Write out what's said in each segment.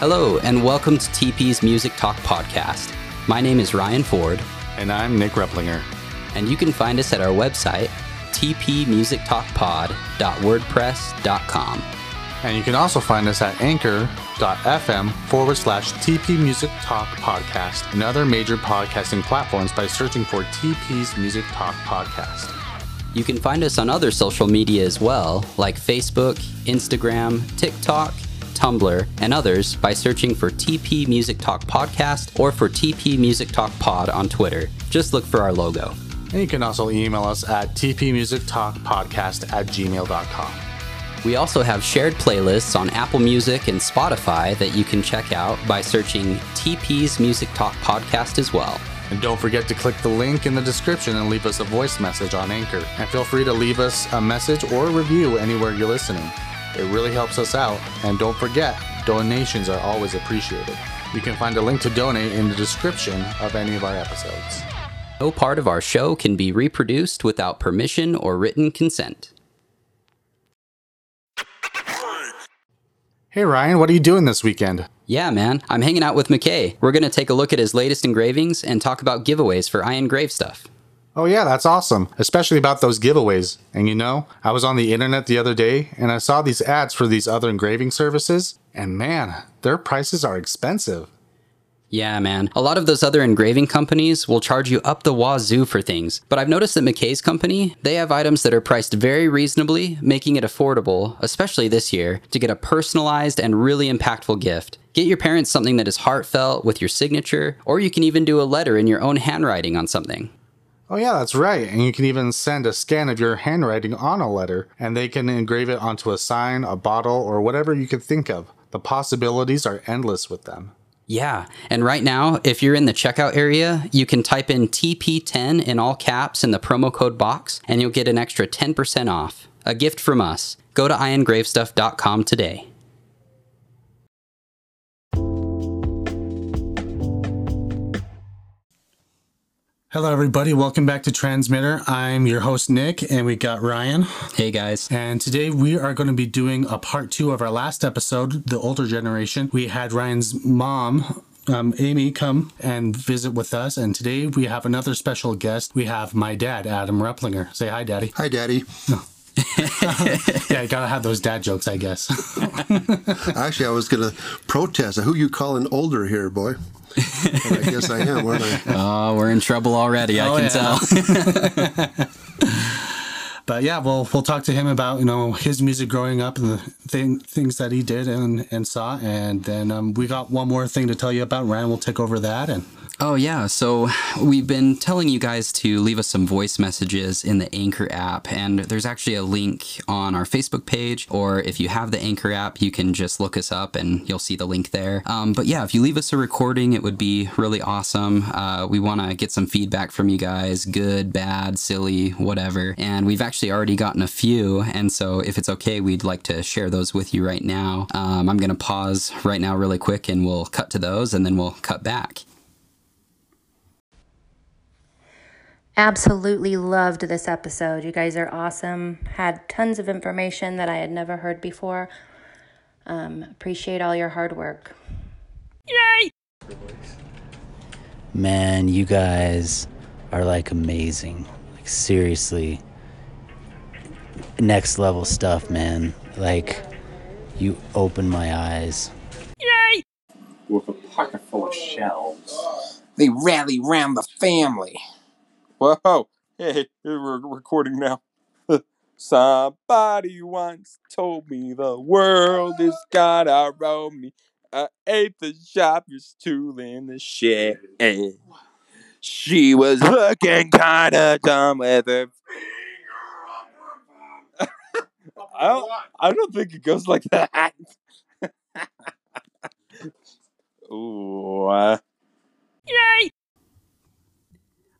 Hello, and welcome to TP's Music Talk Podcast. My name is Ryan Ford, And I'm Nick Replinger. and you can find us at our website, tpmusictalkpod.wordpress.com. And you can also find us at anchor.fm forward slash TP Music Talk Podcast and other major podcasting platforms by searching for TP's Music Talk Podcast. You can find us on other social media as well, like Facebook, Instagram, TikTok, Tumblr, and others by searching for TP Music Talk Podcast or for TP Music Talk Pod on Twitter. Just look for our logo. And you can also email us at tpmusictalkpodcast at gmail.com. We also have shared playlists on Apple Music and Spotify that you can check out by searching TP's Music Talk Podcast as well. And don't forget to click the link in the description and leave us a voice message on Anchor. And feel free to leave us a message or a review anywhere you're listening. It really helps us out. And don't forget, donations are always appreciated. You can find a link to donate in the description of any of our episodes. No part of our show can be reproduced without permission or written consent. Hey Ryan, what are you doing this weekend? Yeah, man, I'm hanging out with McKay. We're going to take a look at his latest engravings and talk about giveaways for I Engrave stuff. Oh, yeah, that's awesome, especially about those giveaways. And you know, I was on the internet the other day and I saw these ads for these other engraving services, and man, their prices are expensive. Yeah, man. A lot of those other engraving companies will charge you up the wazoo for things. But I've noticed that McKay's company, they have items that are priced very reasonably, making it affordable, especially this year, to get a personalized and really impactful gift. Get your parents something that is heartfelt with your signature, or you can even do a letter in your own handwriting on something. Oh, yeah, that's right. And you can even send a scan of your handwriting on a letter, and they can engrave it onto a sign, a bottle, or whatever you could think of. The possibilities are endless with them. Yeah, and right now, if you're in the checkout area, you can type in TP10 in all caps in the promo code box, and you'll get an extra 10% off. A gift from us. Go to iengravestuff.com today. Hello, everybody. Welcome back to Transmitter. I'm your host, Nick, and we got Ryan. Hey guys. And today we are going to be doing a part two of our last episode, The Older Generation. We had Ryan's mom, um, Amy, come and visit with us. And today we have another special guest. We have my dad, Adam Replinger. Say hi, Daddy. Hi, Daddy. Yeah, you got to have those dad jokes, I guess. Actually, I was going to protest. Who you calling older here, boy? But I guess I am, aren't I? Oh, we're in trouble already, I Oh, can yeah. tell. But yeah, we'll we'll talk to him about you know his music growing up and the thing, things that he did and and saw, and then um, we got one more thing to tell you about. Ryan will take over that, and Oh, yeah. So we've been telling you guys to leave us some voice messages in the Anchor app. And there's actually a link on our Facebook page. Or if you have the Anchor app, you can just look us up and you'll see the link there. Um, but yeah, if you leave us a recording, it would be really awesome. Uh, we want to get some feedback from you guys good, bad, silly, whatever. And we've actually already gotten a few. And so if it's okay, we'd like to share those with you right now. Um, I'm going to pause right now, really quick, and we'll cut to those and then we'll cut back. Absolutely loved this episode. You guys are awesome. Had tons of information that I had never heard before. Um, appreciate all your hard work. Yay! Man, you guys are like amazing. Like seriously. Next level stuff, man. Like you open my eyes. Yay! With a pocket full of shells. They rally round the family. Whoa! Hey, we're recording now. Somebody once told me the world is gonna roll me. I ate the shopper's tool in the shed. She was looking kinda dumb with her I don't, I don't think it goes like that. Ooh. uh,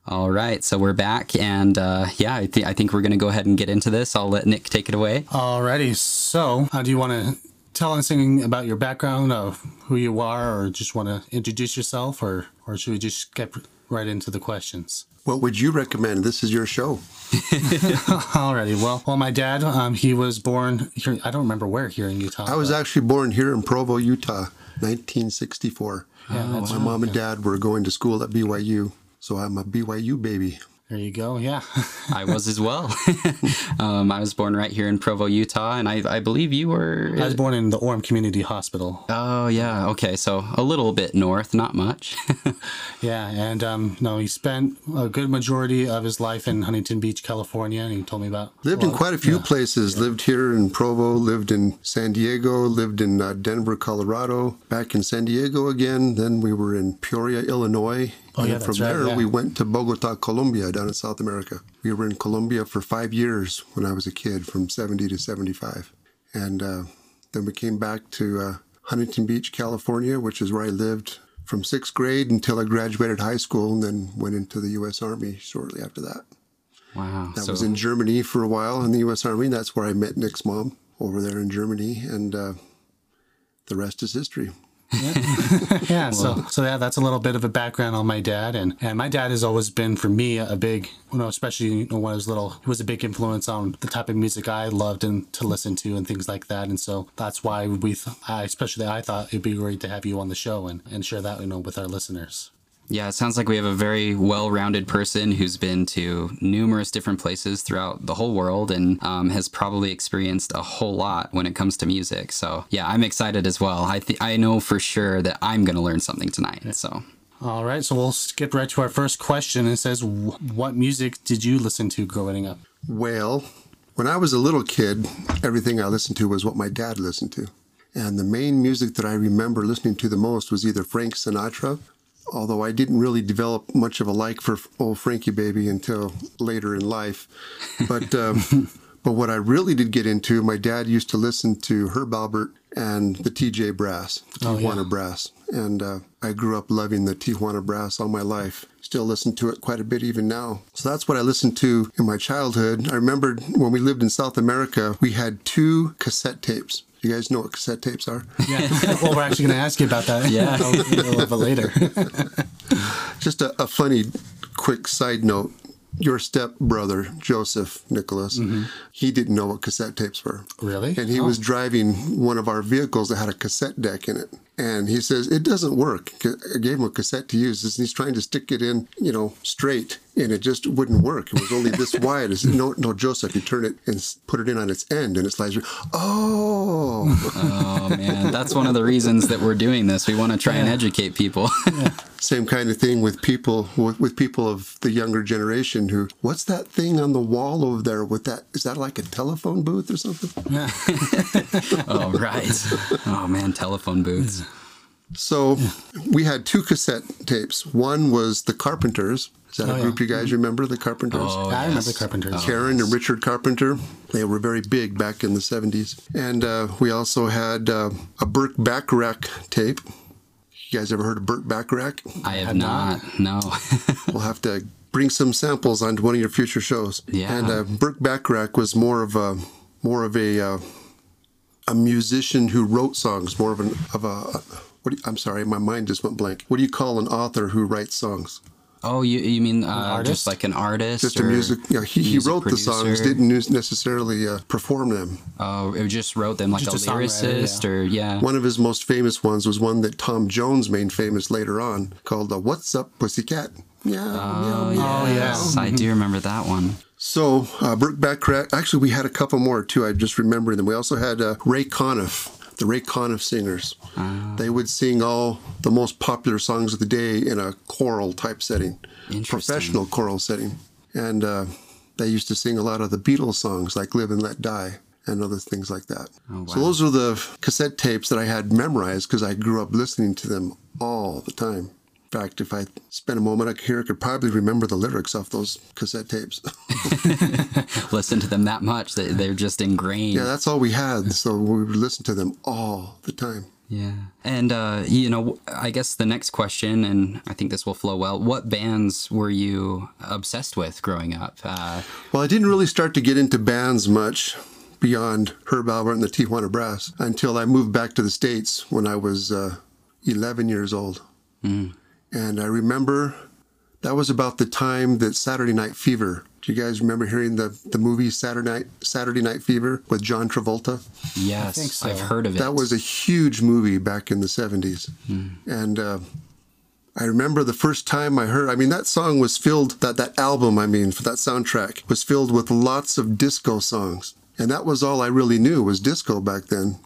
All right, so we're back, and uh, yeah, I, th- I think we're gonna go ahead and get into this. I'll let Nick take it away. alrighty. So, uh, do you want to tell us anything about your background of who you are, or just want to introduce yourself, or or should we just get right into the questions? What would you recommend? This is your show. Alrighty. Well, well, my dad, um, he was born here. I don't remember where here in Utah. I was but- actually born here in Provo, Utah. 1964. Yeah, that's My mom and dad were going to school at BYU, so I'm a BYU baby. There you go. Yeah. I was as well. um, I was born right here in Provo, Utah, and I, I believe you were. I was born in the Orem Community Hospital. Oh yeah, okay, so a little bit north, not much. Yeah, and um, no, he spent a good majority of his life in Huntington Beach, California, and he told me about. Lived in quite a few yeah. places. Lived here in Provo, lived in San Diego, lived in uh, Denver, Colorado, back in San Diego again. Then we were in Peoria, Illinois. Oh, and yeah, from that's right, there, yeah. we went to Bogota, Colombia, down in South America. We were in Colombia for five years when I was a kid, from 70 to 75. And uh, then we came back to uh, Huntington Beach, California, which is where I lived from sixth grade until I graduated high school and then went into the U.S. Army shortly after that. wow. That so was in Germany for a while in the U.S. Army. That's where I met Nick's mom over there in Germany, and uh, the rest is history. Yeah, so so yeah, that's a little bit of a background on my dad, and and my dad has always been for me a big, you know, especially you know, when I was little, he was a big influence on the type of music I loved and to listen to and things like that, and so that's why we, th- I especially I thought it'd be great to have you on the show and and share that you know with our listeners. Yeah, it sounds like we have a very well rounded person who's been to numerous different places throughout the whole world and um, has probably experienced a whole lot when it comes to music. So, yeah, I'm excited as well. I, th- I know for sure that I'm going to learn something tonight. So, All right, so we'll skip right to our first question. It says, "What music did you listen to growing up?" Well, when I was a little kid, everything I listened to was what my dad listened to. And the main music that I remember listening to the most was either Frank Sinatra, although I didn't really develop much of a like for old Frankie Baby until later in life. But um, but what I really did get into, my dad used to listen to Herb Alpert and the TJ Brass, the Oh, Tijuana yeah. Brass, and uh, I grew up loving the Tijuana Brass all my life. Still listen to it quite a bit even now. So that's what I listened to in my childhood. I remembered when we lived in South America, we had two cassette tapes. You guys know what cassette tapes are? Yeah, well, we're actually going to ask you about that. Yeah. a little bit later. Just a, a funny, quick side note. Your step brother, Joseph Nicholas, mm-hmm. he didn't know what cassette tapes were. Really? And he Oh. was driving one of our vehicles that had a cassette deck in it. And he says, It doesn't work. I gave him a cassette to use. And he's trying to stick it in, you know, straight. And it just wouldn't work. It was only this wide. I said, No, no, Joseph, you turn it and put it in on its end and it slides. Oh. oh man, that's one of the reasons that we're doing this. We want to try and educate people. Same kind of thing with people with, with people of the younger generation who what's that thing on the wall over there with that is that like a telephone booth or something? oh, right. Oh man, telephone booths. So we had two cassette tapes. One was the Carpenters. Is that Oh, a yeah. group you guys remember? The Carpenters. Oh, I remember the Carpenters. Karen and Richard Carpenter. They were very big back in the 70s. And uh, we also had uh, a Burt Bacharach tape. You guys ever heard of Burt Bacharach? I have Have not. No. We'll have to bring some samples onto one of your future shows. Yeah. And uh, Burt Bacharach was more of a more of a uh, a musician who wrote songs, more of an of a. What do you, I'm sorry, my mind just went blank. What do you call an author who writes songs? Oh, you you mean uh, just like an artist? Just a music. Yeah, he, he music wrote the songs, didn't necessarily uh, perform them. Oh, it just wrote them like Just a a songwriter, lyricist, yeah. or yeah. One of his most famous ones was one that Tom Jones made famous later on, called uh, "What's Up, Pussycat." Meow, meow, meow. Oh, yeah. Yes, I do remember that one. So, uh, Burt Bacharach, actually, we had a couple more too. I just remember them. We also had uh, Ray Conniff, the Ray Conniff singers. They would sing all the most popular songs of the day in a choral type setting, professional choral setting. And uh, they used to sing a lot of the Beatles songs like Live and Let Die and other things like that. Oh, So, those are the cassette tapes that I had memorized because I grew up listening to them all the time. In fact, if I spent a moment here, I could probably remember the lyrics off those cassette tapes. Listen to them that much that they're just ingrained. Yeah, that's all we had. So we would listen to them all the time. Yeah. And, uh, you know, I guess the next question, and I think this will flow well what bands were you obsessed with growing up? Uh, Well, I didn't really start to get into bands much beyond Herb Alpert and the Tijuana Brass until I moved back to the States when I was uh, 11 years old. And I remember That was about the time that Saturday Night Fever. Do you guys remember hearing the, the movie Saturday Night Saturday Night Fever with John Travolta? Yes, think so. I've heard of it. That was a huge movie back in the 70s. And uh, I remember the first time I heard, I mean, that song was filled, that, that album, I mean, for that soundtrack, was filled with lots of disco songs. And that was all I really knew was disco back then.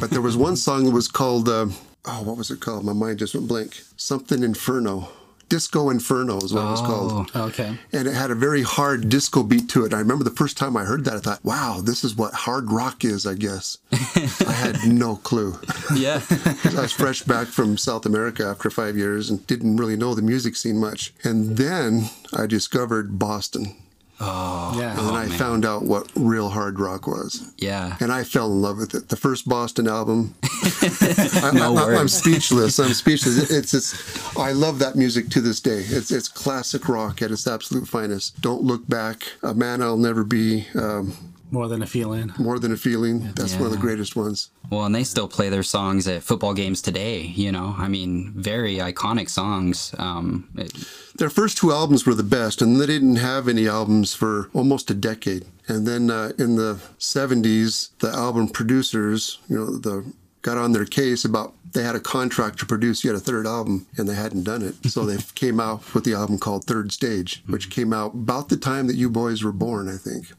But there was one song that was called, uh, oh, what was it called? My mind just went blank. Something Inferno. Disco Inferno is what it was oh, called. Okay. And it had a very hard disco beat to it. I remember the first time I heard that, I thought, wow, this is what hard rock is, I guess. I had no clue. yeah. I was fresh back from South America after five years and didn't really know the music scene much. And then I discovered Boston. Oh, yeah. And then I found out what real hard rock was. yeah. And I fell in love with it. The first Boston album. I, No I, am speechless. I'm speechless. It's, it's, I love that music to this day. It's, it's classic rock at its absolute finest. Don't look back. A man I'll never be. Um, More than a feeling. more than a feeling. That's one of the greatest ones. Well, and they still play their songs at football games today. You know, I mean, very iconic songs. Um, it, Their first two albums were the best, and they didn't have any albums for almost a decade. And then uh, in the 70s, the album producers, you know, the got on their case about they had a contract to produce yet a third album, and they hadn't done it. So they came out with the album called Third Stage, which came out about the time that you boys were born, I think.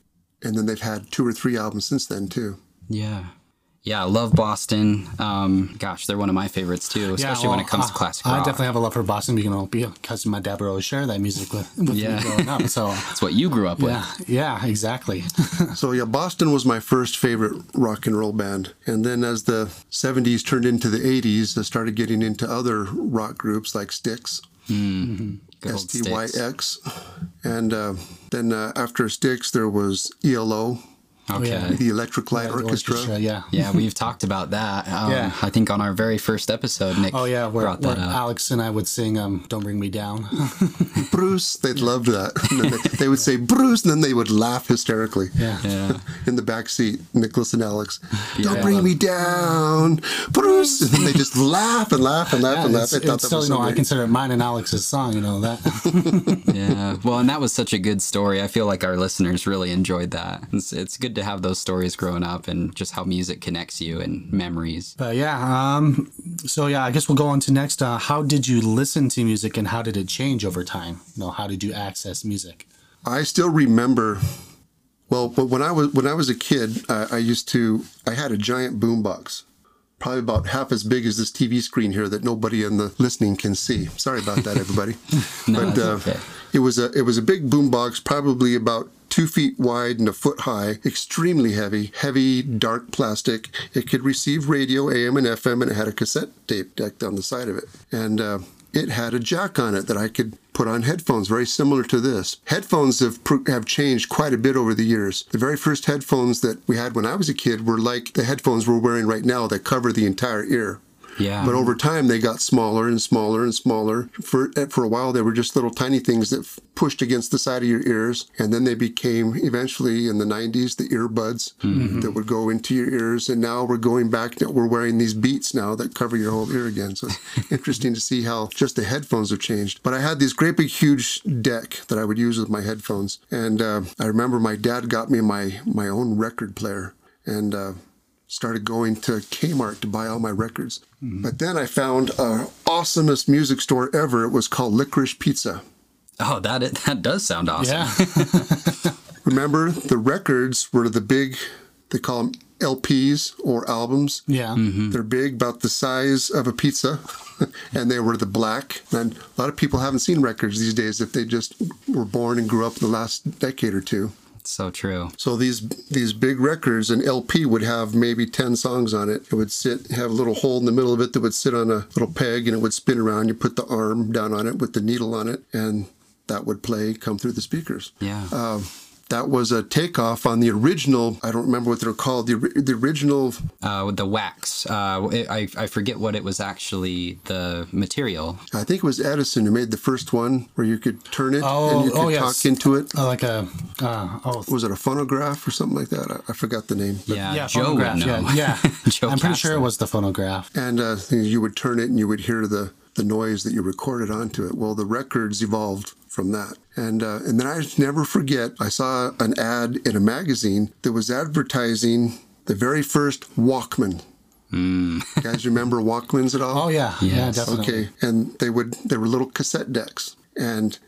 And then they've had two or three albums since then too. yeah. Yeah, I love Boston. Um, gosh, they're one of my favorites too, especially when well, it comes uh, to classic rock. I definitely have a love for Boston you know, because my dad would always share that music with, with Yeah. me growing up. So, That's what you grew up with. yeah, yeah, exactly. So yeah, Boston was my first favorite rock and roll band. And then as the 70s turned into the 80s, I started getting into other rock groups like Styx, Good old Styx. STYX. And uh, then uh, after Styx, there was ELO, Okay. yeah. the Electric Light Orchestra. Yeah. Yeah, we've talked about that. Um, Yeah. I think on our very first episode, Nick Oh yeah, where, brought where up. Alex and I would sing um, "Don't Bring Me Down." Bruce, they loved that. And then they, they would say Bruce, and then they would laugh hysterically. Yeah. Yeah. In the back seat, Nicholas and Alex, don't Yeah. bring me down, Bruce. And then they just laugh and laugh and laugh Yeah, and laugh. it's, I thought it's that still, was you so know, I consider it mine and Alex's song. You know that. yeah. Well, and that was such a good story. I feel like our listeners really enjoyed that. It's, it's good to have those stories growing up and just how music connects you and memories. But yeah, um, so yeah, I guess we'll go on to next. Uh, how did you listen to music, and how did it change over time? You know, how did you access music? I still remember. Well, but when I was when I was a kid, I, I used to. I had a giant boombox, probably about half as big as this TV screen here that nobody in the listening can see. Sorry about that, everybody. No, but it's uh, okay. it was a it was a big boombox, probably about two feet wide and a foot high, extremely heavy, heavy dark plastic. It could receive radio, AM and FM, and it had a cassette tape deck on the side of it, and. Uh, it had a jack on it that I could put on headphones, very similar to this. Headphones have have changed quite a bit over the years. The very first headphones that we had when I was a kid were like the headphones we're wearing right now that cover the entire ear. Yeah. But over time, they got smaller and smaller and smaller. For for a while, they were just little tiny things that f- pushed against the side of your ears, and then they became eventually in the '90s the earbuds that would go into your ears. And now we're going back. We're wearing these Beats now that cover your whole ear again. So it's interesting to see how just the headphones have changed. But I had this great big huge deck that I would use with my headphones, and uh, I remember my dad got me my my own record player, and. Uh, started going to Kmart to buy all my records. Mm-hmm. But then I found a awesomest music store ever. It was called Licorice Pizza. oh, that that does sound awesome. Yeah, Remember, the records were the big, they call them LPs or albums. yeah, mm-hmm. They're big, about the size of a pizza, and they were the black. And a lot of people haven't seen records these days if they just were born and grew up the last decade or two. So true. So these these big records, an LP would have maybe ten songs on it. It would sit have a little hole in the middle of it that would sit on a little peg, and it would spin around. You put the arm down on it with the needle on it, and that would play come through the speakers. Yeah. Um, that was a takeoff on the original. I don't remember what they're called. The, the original. uh, the wax. Uh, it, I, I forget what it was actually the material. I think it was Edison who made the first one where you could turn it Oh, and you could oh, yes. talk into it. Uh, like a uh, oh Was it a phonograph or something like that? I, I forgot the name. Yeah, yeah, Joe would phonograph. know. Yeah, yeah. Joe I'm pretty sure it was the phonograph. And uh, you would turn it and you would hear the the noise that you recorded onto it. Well, the records evolved from that. And uh, and then I never forget, I saw an ad in a magazine that was advertising the very first Walkman. Hmm. You guys remember Walkmans at all? Oh yeah, yeah, definitely. Okay, and they would they were little cassette decks, and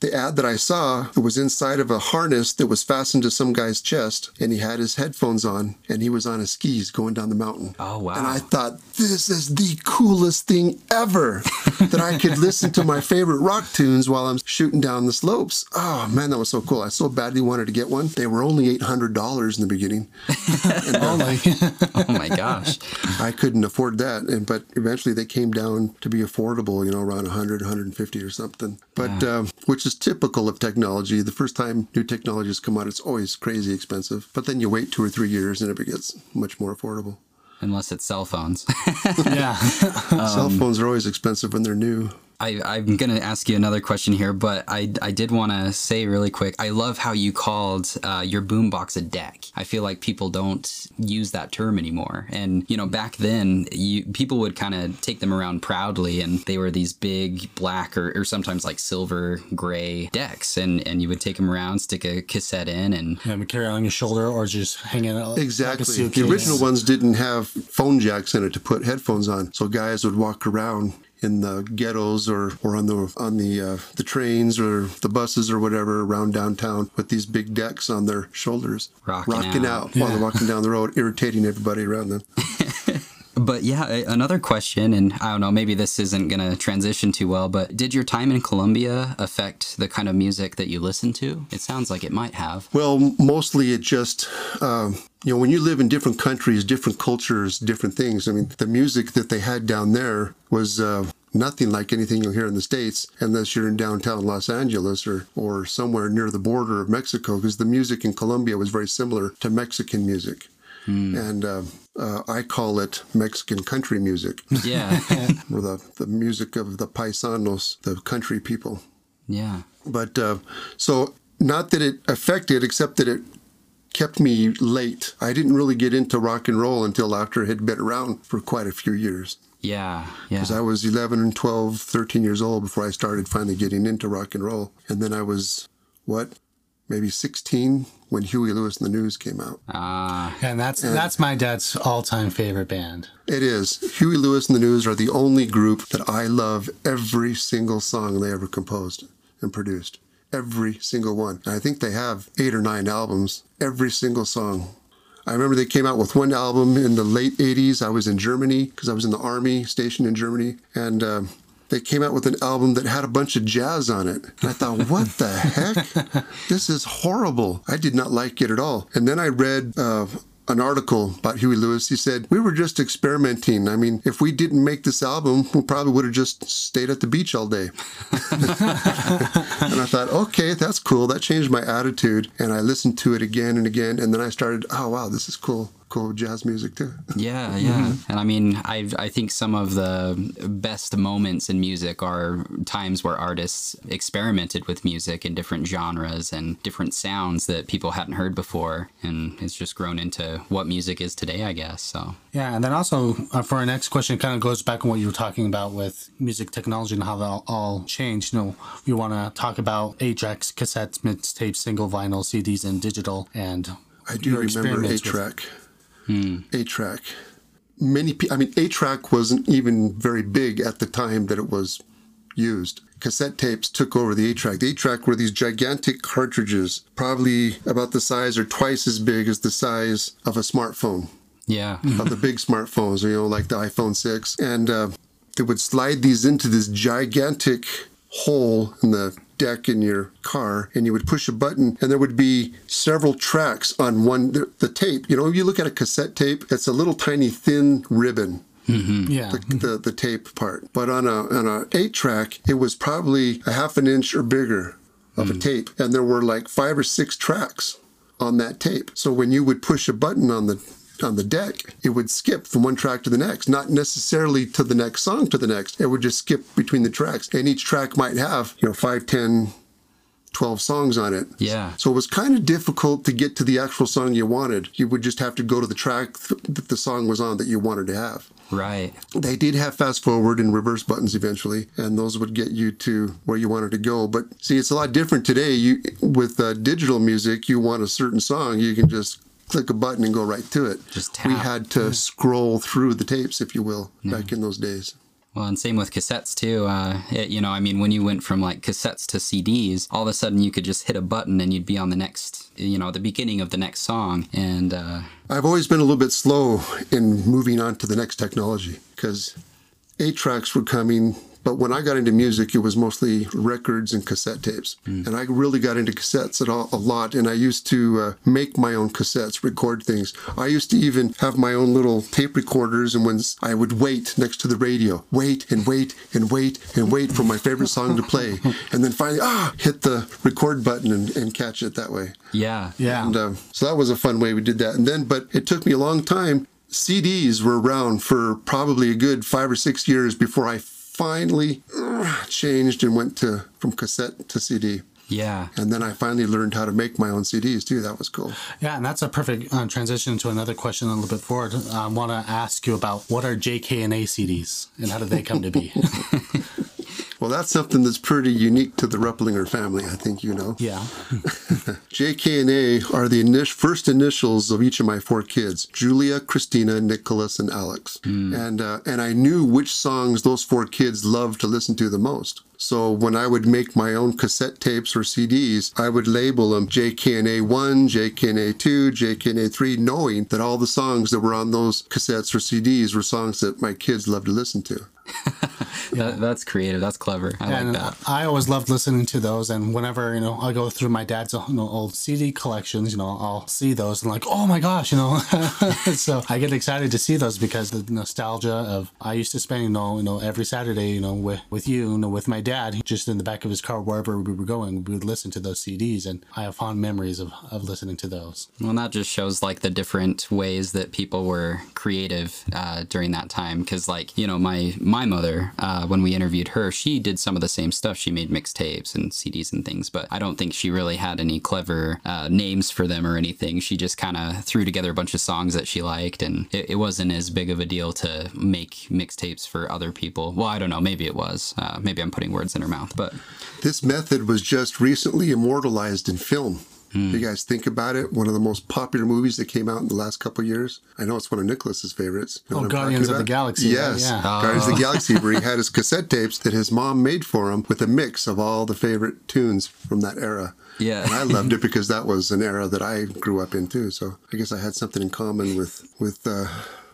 the ad that I saw was inside of a harness that was fastened to some guy's chest, and he had his headphones on, and he was on his skis going down the mountain. Oh, wow. And I thought this is the coolest thing ever that I could listen to my favorite rock tunes while I'm shooting down the slopes. Oh man, that was so cool! I so badly wanted to get one. They were only eight hundred dollars in the beginning. Only. Oh my gosh. I couldn't afford that, and but eventually they came down to be affordable, you know, around 100, 150 or something. But um, which is typical of technology. The first time new technologies come out, it's always crazy expensive. But then you wait two or three years, and it gets much more affordable. Unless it's cell phones. yeah. Cell phones are always expensive when they're new. I, I'm going to ask you another question here, but I, I did want to say really quick I love how you called uh, your boombox a deck. I feel like people don't use that term anymore. And, you know, back then, you, people would kind of take them around proudly, and they were these big black or, or sometimes like silver gray decks. And, and you would take them around, stick a cassette in, and Yeah, we carry it on your shoulder or just hanging out. like a Exactly. The original ones didn't have phone jacks in it to put headphones on, so guys would walk around in the ghettos or, or on the on the uh, the trains or the buses or whatever around downtown with these big decks on their shoulders, Rocking out, out. while they're walking down the road, irritating everybody around them. But yeah, another question, and I don't know, maybe this isn't going to transition too well, but did your time in Colombia affect the kind of music that you listen to? It sounds like it might have. Well, mostly it just, um, you know, when you live in different countries, different cultures, different things. I mean, the music that they had down there was uh, nothing like anything you'll hear in the States, unless you're in downtown Los Angeles or, or somewhere near the border of Mexico, because the music in Colombia was very similar to Mexican music. And uh, uh, I call it Mexican country music, Yeah. or the, the music of the paisanos, the country people. yeah. But uh, so, not that it affected, except that it kept me late. I didn't really get into rock and roll until after it had been around for quite a few years. Yeah. Yeah. Because I was 11 and 12, 13 years old before I started finally getting into rock and roll. And then I was, what, maybe 16 when Huey Lewis and the News came out. Ah. And that's that's my dad's all-time favorite band. It is. Huey Lewis and the News are the only group that I love every single song they ever composed and produced. Every single one. And I think they have eight or nine albums. Every single song. I remember they came out with one album in the late 80s. I was in Germany because I was in the army stationed in Germany. And um, they came out with an album that had a bunch of jazz on it. And I thought, what the heck? This is horrible. I did not like it at all. And then I read uh, an article about Huey Lewis. He said, We were just experimenting. I mean, if we didn't make this album, we probably would have just stayed at the beach all day. and I thought, okay, that's cool. That changed my attitude. And I listened to it again and again. And then I started, oh, wow, this is cool. Cool jazz music, too. Yeah, yeah. And I mean, I I think some of the best moments in music are times where artists experimented with music in different genres and different sounds that people hadn't heard before, and it's just grown into what music is today, I guess. So Yeah, and then also uh, for our next question, it kind of goes back on what you were talking about with music technology and how that all, all changed. You know, we want to talk about Ajax cassettes, mixtapes, single vinyl, CDs, and digital. And I do remember experiments eight with- track. Eight track. Many people. I mean, eight track wasn't even very big at the time that it was used. Cassette tapes took over the eight track. The eight track were these gigantic cartridges, probably about the size or twice as big as the size of a smartphone yeah, of the big smartphones, you know, like the iPhone 6. And uh, they would slide these into this gigantic hole in the deck in your car, and you would push a button, and there would be several tracks on one, the, the tape. You know, you look at a cassette tape, it's a little tiny thin ribbon mm-hmm. yeah, the, the tape part. But on a on a eight track, it was probably a half an inch or bigger of a mm. tape, and there were like five or six tracks on that tape. So when you would push a button on the on the deck, it would skip from one track to the next, not necessarily to the next song to the next. It would just skip between the tracks, and each track might have you know five, ten. 12 songs on it. Yeah. So it was kind of difficult to get to the actual song you wanted. You would just have to go to the track th- that the song was on that you wanted to have. Right. They did have fast forward and reverse buttons eventually, and those would get you to where you wanted to go. But see, it's a lot different today. You with uh, digital music, you want a certain song, you can just click a button and go right to it. Just we had to scroll through the tapes, if you will, back in those days. Well, and same with cassettes too. Uh, it, you know, I mean, when you went from like cassettes to CDs, all of a sudden you could just hit a button and you'd be on the next, you know, the beginning of the next song. And uh, I've always been a little bit slow in moving on to the next technology because eight tracks were coming. But when I got into music, it was mostly records and cassette tapes. And I really got into cassettes at all, a lot. And I used to uh, make my own cassettes, record things. I used to even have my own little tape recorders. And when I would wait next to the radio, wait and wait and wait and wait for my favorite song to play. And then finally, ah, hit the record button and, and catch it that way. yeah, Yeah. And uh, so that was a fun way we did that. And then, but it took me a long time. CDs were around for probably a good five or six years before I finally uh, changed and went to from cassette to CD. yeah. And then I finally learned how to make my own CDs too. That was cool. Yeah, and that's a perfect uh, transition to another question a little bit forward. I want to ask you about what are JK&A CDs and how did they come to be? Well, that's something that's pretty unique to the Replinger family. I think you know. yeah. JK and A are the init- first initials of each of my four kids: Julia, Christina, Nicholas, and Alex. And uh, and I knew which songs those four kids loved to listen to the most. So when I would make my own cassette tapes or CDs, I would label them JKNA one, JKNA two, JKNA three, knowing that all the songs that were on those cassettes or CDs were songs that my kids loved to listen to. That, that's creative. That's clever. I and like that. I always loved listening to those. And whenever you know I go through my dad's you know, old CD collections, you know I'll see those and like, oh my gosh, you know. so I get excited to see those because the nostalgia of I used to spend you know you know every Saturday you know with with you you know with my dad just in the back of his car wherever we were going we would listen to those CDs and I have fond memories of of listening to those. Well, that just shows like the different ways that people were creative uh, during that time. Because, like, you know, my my mother, uh, when we interviewed her, she did some of the same stuff. She made mixtapes and CDs and things, but I don't think she really had any clever uh, names for them or anything. She just kind of threw together a bunch of songs that she liked, and it, it wasn't as big of a deal to make mixtapes for other people. Well, I don't know. Maybe it was. Uh, maybe I'm putting words in her mouth, but This method was just recently immortalized in film. If you guys think about it, one of the most popular movies that came out in the last couple of years. I know it's one of Nicholas's favorites. You know Oh, Guardians talking of the about? Galaxy, right? Yes, Yeah. Guardians of the Galaxy, where he had his cassette tapes that his mom made for him with a mix of all the favorite tunes from that era. Yeah. and I loved it because that was an era that I grew up in too. So I guess I had something in common with with uh,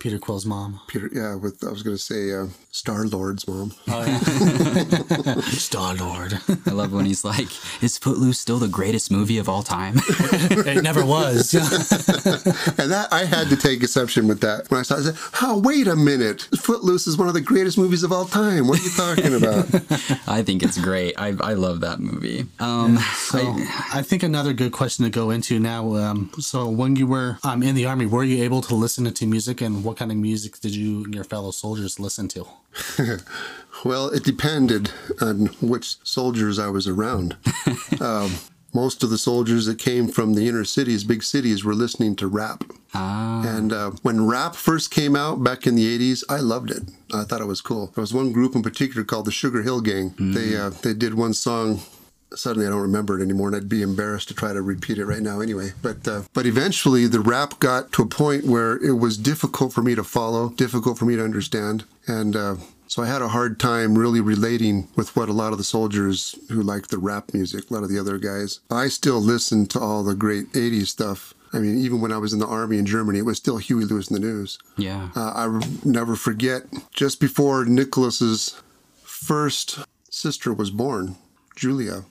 Peter Quill's mom. Peter. Yeah, with I was going to say uh, Star Lord's mom. Oh yeah. Star Lord. I love when he's like, "Is Footloose still the greatest movie of all time?" it never was. And that I had to take exception with that when I saw. it. I said, "Oh, wait a minute! Footloose is one of the greatest movies of all time. What are you talking about?" I think it's great. I, I love that movie. Um, So I think another good question to go into now. Um, so when you were um, in the army, were you able to listen to music, and what kind of music did you and your fellow soldiers listen to? well, it depended on which soldiers I was around. um, most of the soldiers that came from the inner cities, big cities, were listening to rap. Ah. And uh, when rap first came out back in the 80s, I loved it. I thought it was cool. There was one group in particular called the Sugar Hill Gang. They uh, they did one song. Suddenly, I don't remember it anymore, and I'd be embarrassed to try to repeat it right now. Anyway, but uh, but eventually, the rap got to a point where it was difficult for me to follow, difficult for me to understand, and uh, so I had a hard time really relating with what a lot of the soldiers who liked the rap music, a lot of the other guys. I still listen to all the great '80s stuff. I mean, even when I was in the army in Germany, it was still Huey Lewis in the News. yeah. Uh, I never forget just before Nicholas's first sister was born, Julia.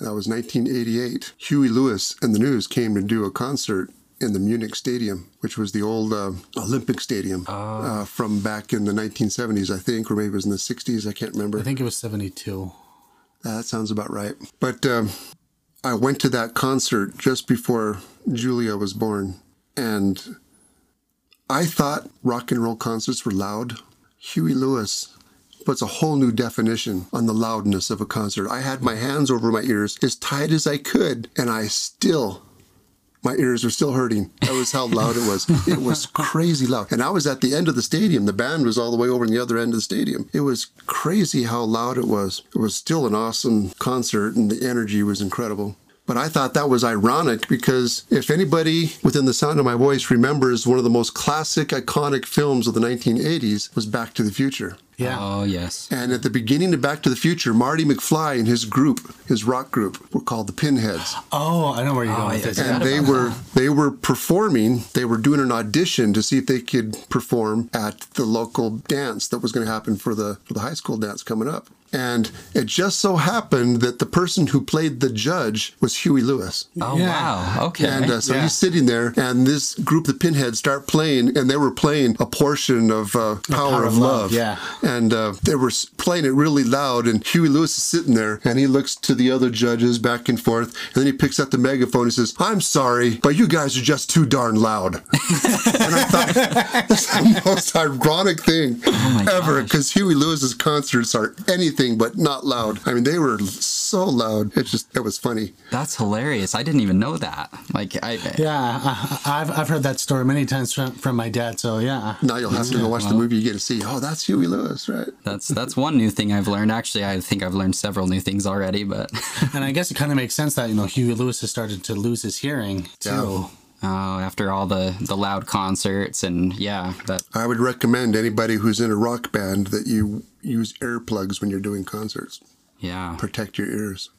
That was 1988. Huey Lewis and the News came to do a concert in the Munich Stadium, which was the old uh, Olympic Stadium uh, from back in the 1970s, I think, or maybe it was in the 60s. I can't remember. I think it was seventy-two. That sounds about right. But um, I went to that concert just before Julia was born, and I thought rock and roll concerts were loud. Huey Lewis puts a whole new definition on the loudness of a concert. I had my hands over my ears as tight as I could, and I still My ears were still hurting. That was how loud it was. It was crazy loud. And I was at the end of the stadium. The band was all the way over in the other end of the stadium. It was crazy how loud it was. It was still an awesome concert, and the energy was incredible. But I thought that was ironic because if anybody within the sound of my voice remembers one of the most classic, iconic films of the 1980s was Back to the Future. Yeah. Oh, yes. And at the beginning of Back to the Future, Marty McFly and his group, his rock group, were called the Pinheads. Oh, I know where you're going I- with this. And they were they were performing. They were doing an audition to see if they could perform at the local dance that was going to happen for the for the high school dance coming up. And it just so happened that the person who played the judge was Huey Lewis. Oh, Yeah. wow. Okay. And uh, so Yeah. he's sitting there, and this group, the Pinheads, start playing, and they were playing a portion of uh, Power, Power of, of Love. Love, yeah. And uh, they were playing it really loud, and Huey Lewis is sitting there, and he looks to the other judges back and forth, and then he picks up the megaphone and says, I'm sorry, but you guys are just too darn loud. and I thought, that's the most ironic thing Oh ever, because Huey Lewis's concerts are anything but not loud. I mean, they were so loud. It just, it was funny. That's hilarious. I didn't even know that. Like, I. Yeah, I, I've, I've heard that story many times from, from my dad. So yeah, Now you'll have to go watch the movie. You get to see, oh, that's Huey Lewis, right? That's that's one new thing I've learned. Actually, I think I've learned several new things already. But and I guess it kind of makes sense that you know Huey Lewis has started to lose his hearing too. Yeah. oh, after all the the loud concerts and yeah, that I would recommend anybody who's in a rock band that you use earplugs when you're doing concerts. Yeah, Protect your ears.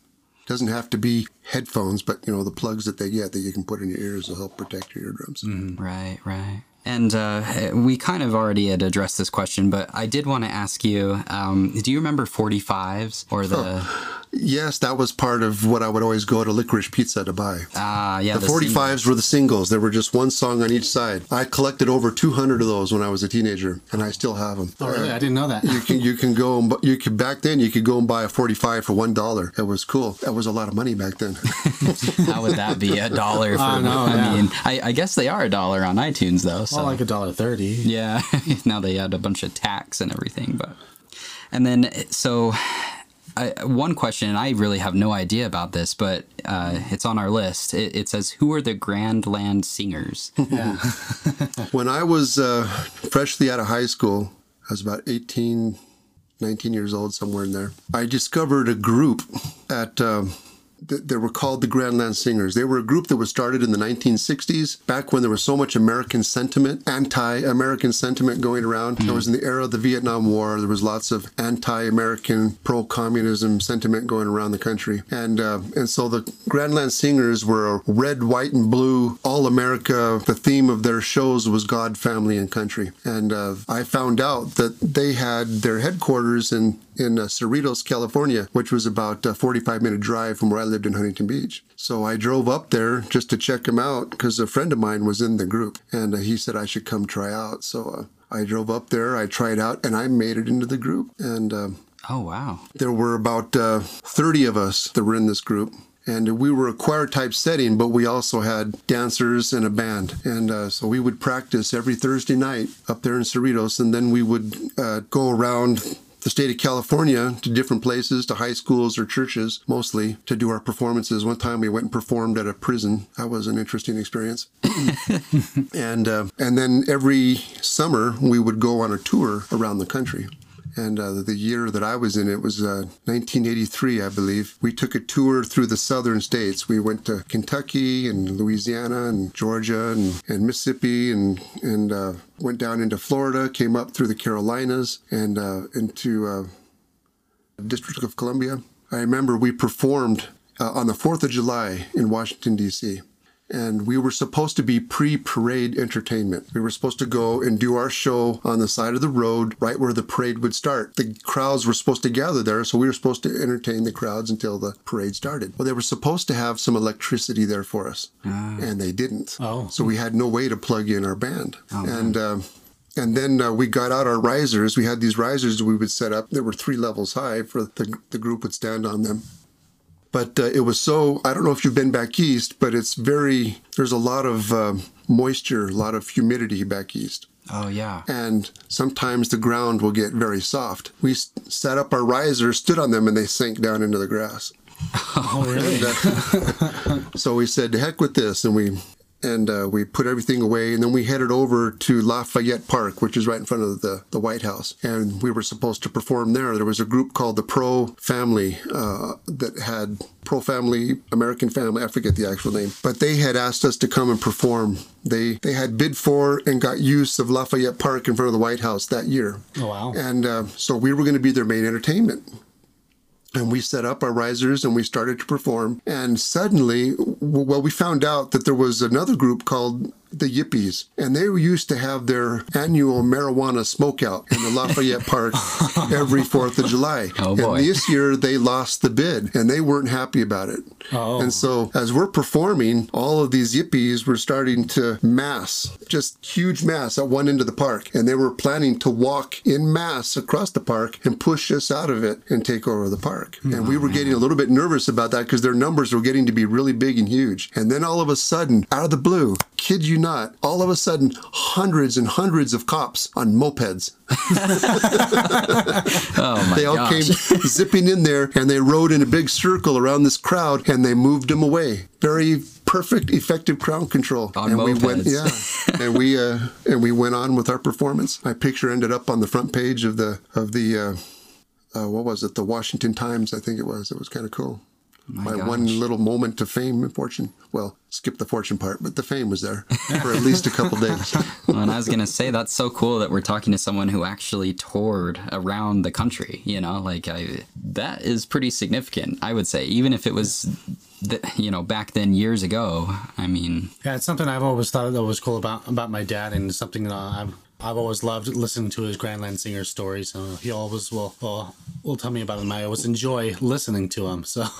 Doesn't have to be headphones, but you know the plugs that they get that you can put in your ears will help protect your eardrums. right, right. And uh, we kind of already had addressed this question, but I did want to ask you: um, Do you remember 45s or the? Yes, that was part of what I would always go to Licorice Pizza to buy. Ah, yeah, The 45s were the singles. There were just one song on each side. I collected over 200 of those when I was a teenager, and I still have them. Oh really? I didn't know that. you can you can go and you could back then you could go and buy a 45 for one dollar. It was cool. That was a lot of money back then. How would that be a dollar for? I yeah. mean, I, I guess they are a dollar on iTunes though. So Well, like a dollar thirty. Yeah, now they add a bunch of tax and everything, but and then so I, one question, and I really have no idea about this, but uh, it's on our list. It, it says, "Who are the Grand Land Singers?" Yeah. when I was uh, freshly out of high school, I was about 18, 19 years old, somewhere in there. I discovered a group at. Um, th- they were called the Grandland Singers. They were a group that was started in the 1960s, back when there was so much American sentiment, anti-American sentiment going around. It was in the era of the Vietnam War. There was lots of anti-American, pro-communism sentiment going around the country, and uh, and so the Grandland Singers were a red, white, and blue, all America. The theme of their shows was God, family, and country. And uh, I found out that they had their headquarters in in uh, Cerritos, California, which was about a 45 minute drive from where I lived in Huntington Beach. So I drove up there just to check them out because a friend of mine was in the group and uh, he said I should come try out. So uh, I drove up there, I tried out, and I made it into the group. And uh, oh wow! there were about uh, 30 of us that were in this group. And we were a choir type setting, but we also had dancers and a band. And uh, so we would practice every Thursday night up there in Cerritos. And then we would uh, go around the state of California to different places, to high schools or churches mostly, to do our performances. One time we went and performed at a prison. That was an interesting experience. and uh, and then every summer we would go on a tour around the country. And uh, the year that I was in it was uh, 1983, I believe. We took a tour through the southern states. We went to Kentucky and Louisiana and Georgia and, and Mississippi and and uh, went down into Florida. Came up through the Carolinas and uh, into uh, District of Columbia. I remember we performed uh, on the 4th of July in Washington, D.C. And we were supposed to be pre parade entertainment. We were supposed to go and do our show on the side of the road, right where the parade would start. The crowds were supposed to gather there, so we were supposed to entertain the crowds until the parade started. Well, they were supposed to have some electricity there for us, and they didn't. Oh. So we had no way to plug in our band. Oh, and, um, and then uh, we got out our risers. We had these risers we would set up. They were three levels high for the, the group would stand on them. But uh, it was so, I don't know if you've been back east, but it's very, there's a lot of um moisture, a lot of humidity back east. Oh yeah. And sometimes the ground will get very soft. We set up our risers, stood on them, and they sank down into the grass. Oh, really? And, uh, so we said, "To heck with this," and we and uh, we put everything away, and then we headed over to Lafayette Park, which is right in front of the the White House, and we were supposed to perform there. There was a group called the Pro Family uh, that had Pro Family American Family. I forget the actual name, but they had asked us to come and perform. They they had bid for and got use of Lafayette Park in front of the White House that year. Oh, wow. And uh, so we were going to be their main entertainment. And we set up our risers and we started to perform. And suddenly, well, we found out that there was another group called the Yippies, and they used to have their annual marijuana smokeout in the Lafayette Park every 4th of July. Oh, boy. And this year they lost the bid and they weren't happy about it. Oh. And so as we're performing, all of these Yippies were starting to mass, just huge mass at one end of the park. And they were planning to walk in mass across the park and push us out of it and take over the park. Hmm. And we were getting a little bit nervous about that because their numbers were getting to be really big and huge. And then all of a sudden, out of the blue, kid you not, all of a sudden, hundreds and hundreds of cops on mopeds. Oh my They all gosh. came zipping in there and they rode in a big circle around this crowd and they moved them away. Very perfect, effective crowd control. On and we went, mopeds. yeah, and we uh, and we went on with our performance. My picture ended up on the front page of the of the uh, uh, what was it? The Washington Times, I think it was. It was kind of cool. My, gosh. one little moment of fame and fortune. Well, skip the fortune part, but the fame was there for at least a couple days. Well, and I was gonna say that's so cool that we're talking to someone who actually toured around the country. You know, like I that is pretty significant. I would say, even if it was, th- you know, back then years ago. I mean, Yeah, it's something I've always thought that was cool about about my dad, and something that I've I've always loved listening to his Grandland Singer stories. So he always will will, will tell me about them. I always enjoy listening to him. So,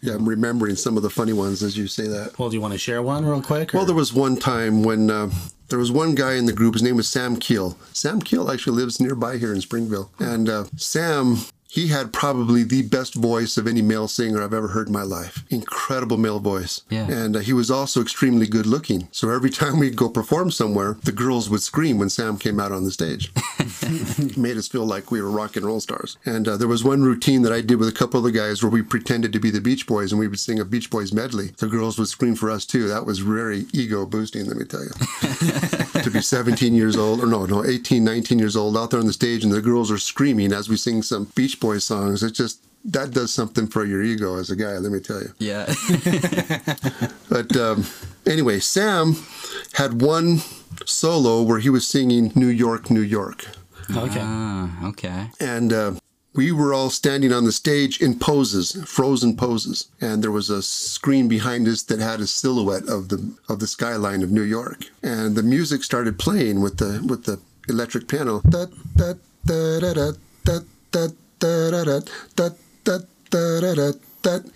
Yeah, I'm remembering some of the funny ones as you say that. well, do you want to share one real quick? or- Well, there was one time when uh, there was one guy in the group. His name was Sam Keel. Sam Keel actually lives nearby here in Springville. And uh, Sam, he had probably the best voice of any male singer I've ever heard in my life. Incredible male voice. Yeah. And uh, he was also extremely good looking. So every time we'd go perform somewhere, the girls would scream when Sam came out on the stage. made us feel like we were rock and roll stars. And uh, there was one routine that I did with a couple of the guys where we pretended to be the Beach Boys and we would sing a Beach Boys medley. The girls would scream for us too. That was very ego boosting, let me tell you. to be 17 years old, or no, no, 18, 19 years old out there on the stage and the girls are screaming as we sing some Beach Boys songs. It just, that does something for your ego as a guy, let me tell you. yeah, But um, anyway, Sam had one solo where he was singing New York, New York. okay. ah, okay. and uh, we were all standing on the stage in poses, frozen poses, and there was a screen behind us that had a silhouette of the of the skyline of New York, and the music started playing with the with the electric piano. Da, da, da, da, da, da, da,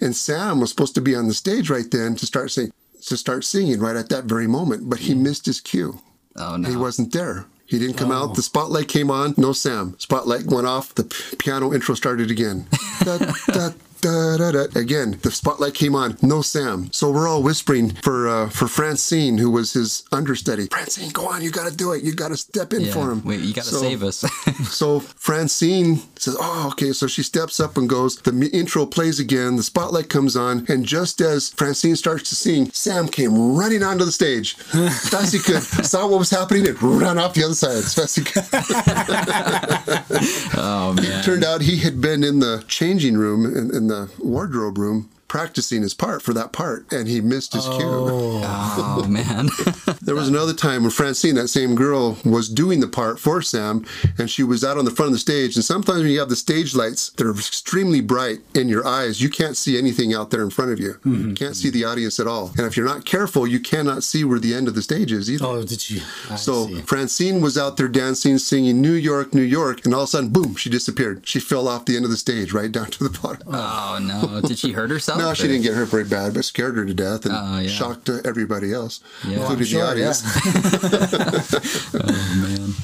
and Sam was supposed to be on the stage right then to start singing to start singing right at that very moment, but he missed his cue. Oh no. He wasn't there. He didn't come oh. out. The spotlight came on. No Sam. Spotlight went off. The piano intro started again. da, da, da, da, da. Again, the spotlight came on. No Sam. So we're all whispering for uh, for Francine, who was his understudy. Francine, go on. You got to do it. You got to step in yeah. for him. Wait, you got to So- save us. so Francine says, "Oh, okay." So she steps up and goes. The intro plays again. The spotlight comes on, and just as Francine starts to sing, Sam came running onto the stage. As fast as he could, saw what was happening, and ran off the other side as fast as he could. oh man. Turned out he had been in the changing room in, the wardrobe room practicing his part for that part, and he missed his cue. Oh man. There was another time when Francine, that same girl, was doing the part for Sam, and she was out on the front of the stage. And sometimes when you have the stage lights that are extremely bright in your eyes, you can't see anything out there in front of you. You mm-hmm. can't see the audience at all. And if you're not careful, you cannot see where the end of the stage is either. Oh, did you? I So see. Francine was out there dancing, singing New York, New York, and all of a sudden, boom, she disappeared. She fell off the end of the stage right down to the bottom. Oh no. Did she hurt herself? No, she didn't get hurt very bad, but scared her to death and Oh, yeah. shocked uh, everybody else, Yeah. including Sure, the audience. Oh man.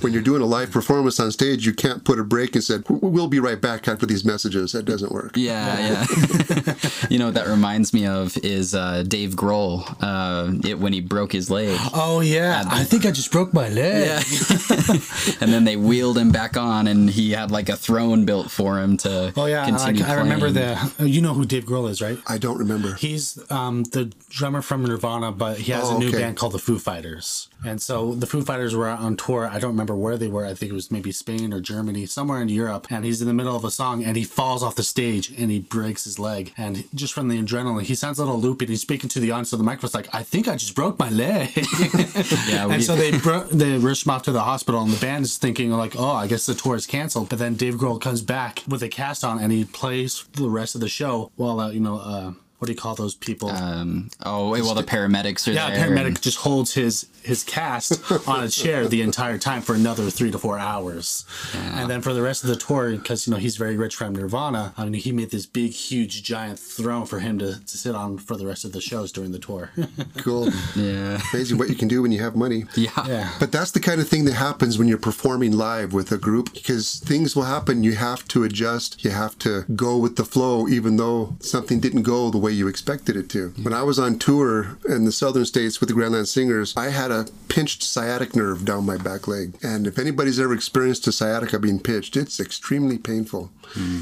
When you're doing a live performance on stage, you can't put a break and said, "We'll be right back after these messages." That doesn't work. Yeah, yeah. you know what that reminds me of is uh, Dave Grohl uh, it, when he broke his leg. Oh yeah, I think I just broke my leg. Yeah. and then they wheeled him back on, and he had like a throne built for him to. Oh yeah, I, continue I remember the. You know who Dave Grohl is, right? I don't remember. He's um, the drummer from Nirvana, but he has Oh, a new okay. band called the Foo Fighters. And so the Foo Fighters were out on tour. I don't remember where they were. I think it was maybe Spain or Germany, somewhere in Europe. And he's in the middle of a song and he falls off the stage and he breaks his leg. And just from the adrenaline, he sounds a little loopy. He's speaking to the audience, so the microphone's like, "I think I just broke my leg." Yeah, we- and so they bro- they rushed him off to the hospital, and the band is thinking like, "Oh, I guess the tour is canceled." But then Dave Grohl comes back with a cast on, and he plays the rest of the show while uh, you know. Uh, what do you call those people? Um, oh, wait, well, the paramedics are yeah, there. paramedic just holds his his cast on a chair the entire time for another three to four hours, and then for the rest of the tour, because you know he's very rich from Nirvana. I mean, he made this big, huge, giant throne for him to, to sit on for the rest of the shows during the tour. Cool. Yeah. Amazing what you can do when you have money. Yeah. yeah. But that's the kind of thing that happens when you're performing live with a group because things will happen. You have to adjust. You have to go with the flow, even though something didn't go the way you expected it to. When I was on tour in the southern states with the Grandland Singers, I had a pinched sciatic nerve down my back leg. And if anybody's ever experienced a sciatica being pinched, it's extremely painful.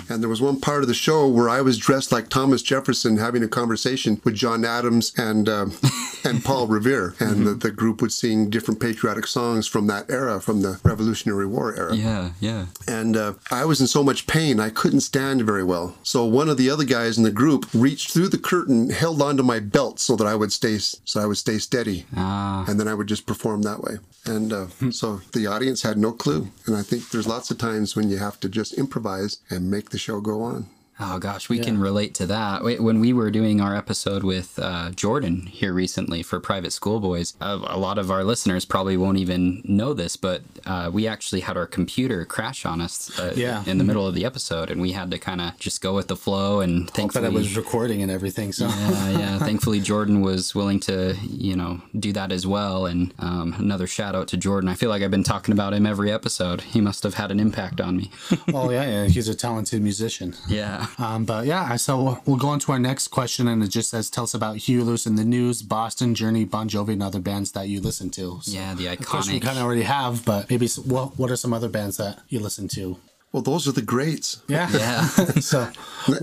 And there was one part of the show where I was dressed like Thomas Jefferson having a conversation with John Adams and um, and Paul Revere, and the, the group would sing different patriotic songs from that era, from the Revolutionary War era. Yeah, yeah. And uh, I was in so much pain I couldn't stand very well. So one of the other guys in the group reached through the curtain, held onto my belt so that I would stay so I would stay steady, Ah. and then I would just perform that way. And uh, so the audience had no clue. And I think there's lots of times when you have to just improvise and make the show go on. Oh gosh, we can relate to that. When we were doing our episode with uh, Jordan here recently for Private Schoolboys, a, a lot of our listeners probably won't even know this, but uh, we actually had our computer crash on us uh, Yeah. in the middle of the episode, and we had to kind of just go with the flow. And But thankfully, I was recording and everything, so yeah, yeah. Thankfully, Jordan was willing to, you know, do that as well. And um, another shout out to Jordan. I feel like I've been talking about him every episode. He must have had an impact on me. oh yeah, yeah, he's a talented musician. yeah. Um, but yeah, so we'll go on to our next question, and it just says, "Tell us about Huey Lewis and the News, Boston, Journey, Bon Jovi, and other bands that you listen to." So, Yeah, the iconic. Of course, we kind of already have, but maybe what what are some other bands that you listen to? Well, those are the greats. Yeah, Yeah. so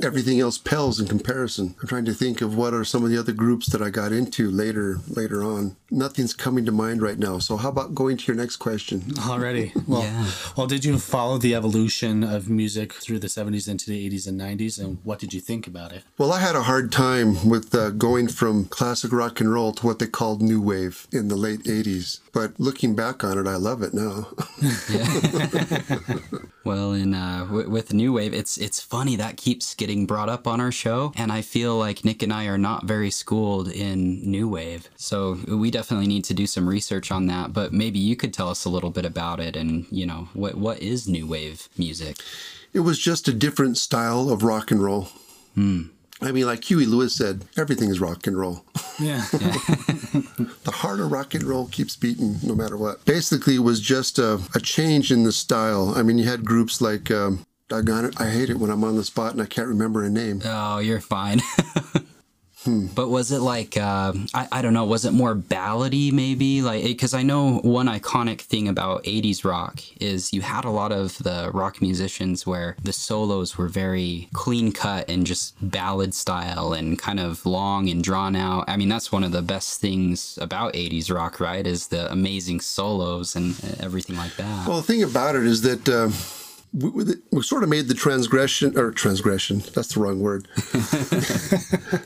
Everything else pales in comparison. I'm trying to think of what are some of the other groups that I got into later later on. Nothing's coming to mind right now. So how about going to your next question? already. Well, Yeah. well, did you follow the evolution of music through the '70s into the '80s and '90s, and what did you think about it? Well, I had a hard time with uh, going from classic rock and roll to what they called new wave in the late 80s. But looking back on it, I love it now. Well, in uh, w- with New Wave, it's it's funny that keeps getting brought up on our show, and I feel like Nick and I are not very schooled in New Wave, so we definitely need to do some research on that. But maybe you could tell us a little bit about it, and you know what what is New Wave music? it was just a different style of rock and roll. I mean, like Huey Lewis said, everything is rock and roll. Yeah, the heart of rock and roll keeps beating no matter what. Basically, it was just a, a change in the style. I mean, you had groups like, um, doggone it, I hate it when I'm on the spot and I can't remember a name. Oh, you're fine. But was it like uh, I, I don't know? Was it more ballady maybe? Like because I know one iconic thing about '80s rock is you had a lot of the rock musicians where the solos were very clean cut and just ballad style and kind of long and drawn out. I mean that's one of the best things about '80s rock, right? Is the amazing solos and uh, everything like that. Well, the thing about it is that um, we, we, sort of made the transgression, or transgression, that's the wrong word.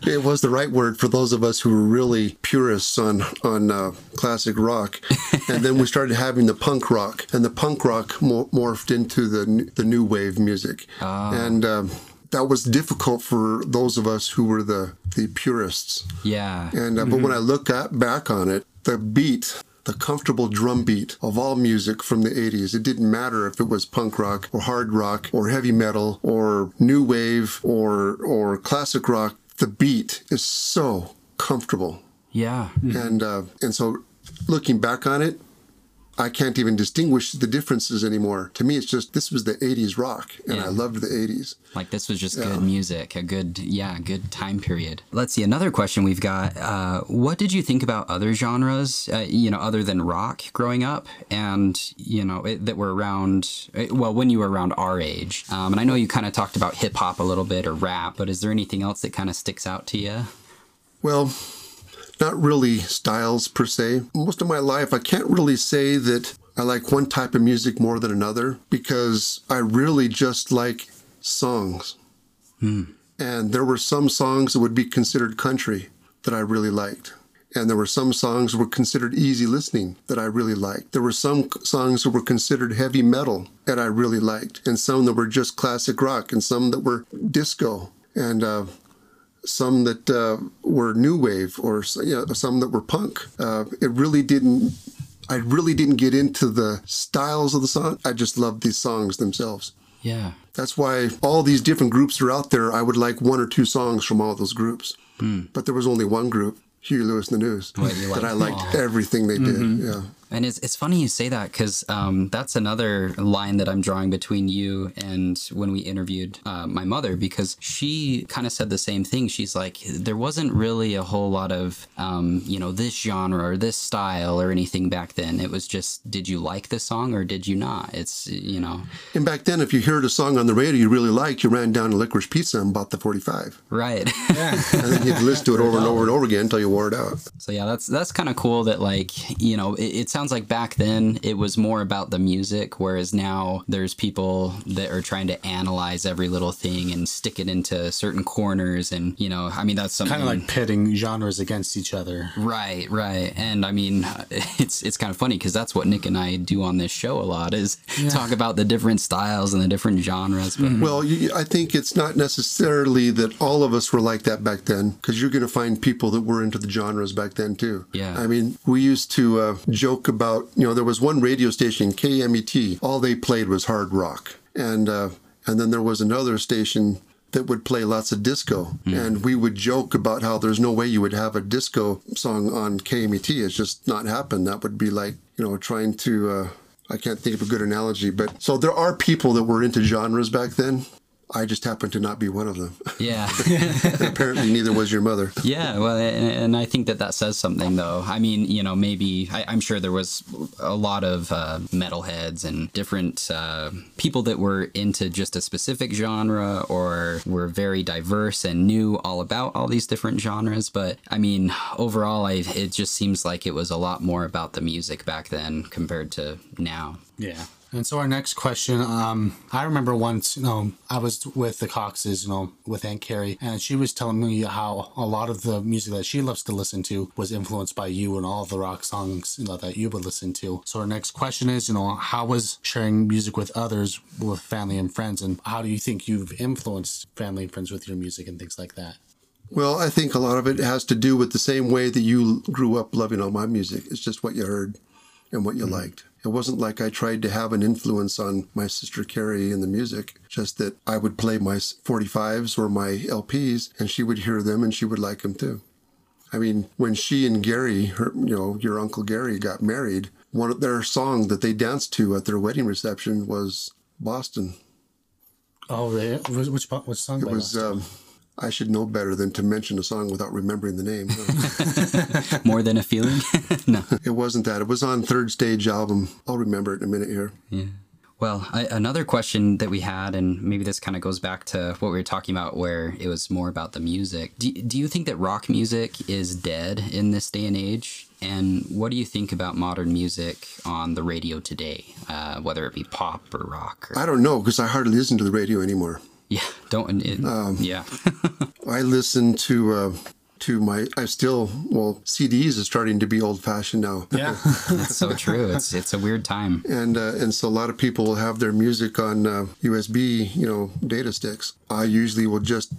it was the right word for those of us who were really purists on, on uh, classic rock. And then we started having the punk rock, and the punk rock mo- morphed into the, the new wave music. And um, that was difficult for those of us who were the, the purists. yeah. And uh, but when I look at, back on it, the beat, the comfortable drum beat of all music from the 80s, it didn't matter if it was punk rock or hard rock or heavy metal or new wave or or classic rock. The beat is so comfortable, Yeah. and uh, and so looking back on it, I can't even distinguish the differences anymore. To me, it's just this was the 80s rock, and Yeah. I loved the 80s. Like this was just good music, a good, yeah, good time period. Let's see, another question we've got. Uh, what did you think about other genres, uh, you know, other than rock growing up and, you know, it, that were around, uh, well, when you were around our age? Um, and I know you kind of talked about hip hop a little bit or rap, but is there anything else that kind of sticks out to you? Well, not really styles per se. Most of my life, I can't really say that I like one type of music more than another because I really just like songs. And there were some songs that would be considered country that I really liked. And there were some songs that were considered easy listening that I really liked. There were some songs that were considered heavy metal that I really liked, and some that were just classic rock, and some that were disco. And uh, some that uh, were new wave or you know, some that were punk. Uh, it really didn't. I really didn't get into the styles of the song. I just loved these songs themselves. Yeah. That's why all these different groups are out there. I would like one or two songs from all those groups, but there was only one group, Huey Lewis and the News, that I liked. liked everything they did. Yeah. And it's, it's funny you say that because um, that's another line that I'm drawing between you and when we interviewed uh, my mother because she kind of said the same thing. She's like, there wasn't really a whole lot of, um, you know, this genre or this style or anything back then. It was just, did you like the song or did you not? It's, you know, And back then, if you heard a song on the radio you really liked, you ran down to Licorice Pizza and bought the 45. right. Yeah. And then you'd listen to it over and over and over again until you wore it out. So yeah, that's that's kind of cool that like you know it, it sounds like back then it was more about the music, whereas now there's people that are trying to analyze every little thing and stick it into certain corners, and you know I mean that's something Kind of like pitting genres against each other. Right, right, and I mean, it's it's kind of funny because that's what Nick and I do on this show a lot is talk about the different styles and the different genres. But Well, you, I think it's not necessarily that all of us were like that back then, because you're going to find people that were into the genres back then too. Yeah. I mean, we used to uh, joke about, you know, there was one radio station, KMET. All they played was hard rock, and uh, and then there was another station that would play lots of disco, and we would joke about how there's no way you would have a disco song on KMET. It's just not happened. That would be like, you know, trying to. Uh, I can't think of a good analogy, but so there are people that were into genres back then. I just happen to not be one of them. yeah. apparently, neither was your mother. Yeah, well, and, and I think that that says something, though. I mean, you know, maybe I, I'm sure there was a lot of uh, metalheads and different uh, people that were into just a specific genre or were very diverse and knew all about all these different genres. But I mean, overall, I, it just seems like it was a lot more about the music back then compared to now. Yeah. And so our next question, um, I remember once, you know, I was with the Coxes, you know, with Aunt Carrie, and she was telling me how a lot of the music that she loves to listen to was influenced by you and all the rock songs, you know, that you would listen to. So our next question is, you know, how was sharing music with others, with family and friends, and how do you think you've influenced family and friends with your music and things like that? Well, I think a lot of it has to do with the same way that you grew up loving all my music. It's just what you heard and what you liked. It wasn't like I tried to have an influence on my sister Carrie in the music, just that I would play my 45s or my LPs and she would hear them and she would like them too. I mean, when she and Gary, her, you know, your uncle Gary got married, one of their song that they danced to at their wedding reception was Boston. Oh, really? Which, which, which song? It was, um, I should know better than to mention a song without remembering the name. huh? More than a feeling? no. it wasn't that. It was on Third Stage album. I'll remember it in a minute here. Yeah. Well, I, another question that we had, and maybe this kind of goes back to what we were talking about, where it was more about the music. Do, do you think that rock music is dead in this day and age? And what do you think about modern music on the radio today, uh, whether it be pop or rock? Or, I don't know because I hardly listen to the radio anymore. Yeah, don't. It, yeah, I listen to uh, to my. I still well CDs is starting to be old fashioned now. yeah. that's so true. It's it's a weird time. and uh, and so a lot of people will have their music on uh, USB, you know, data sticks. I usually will just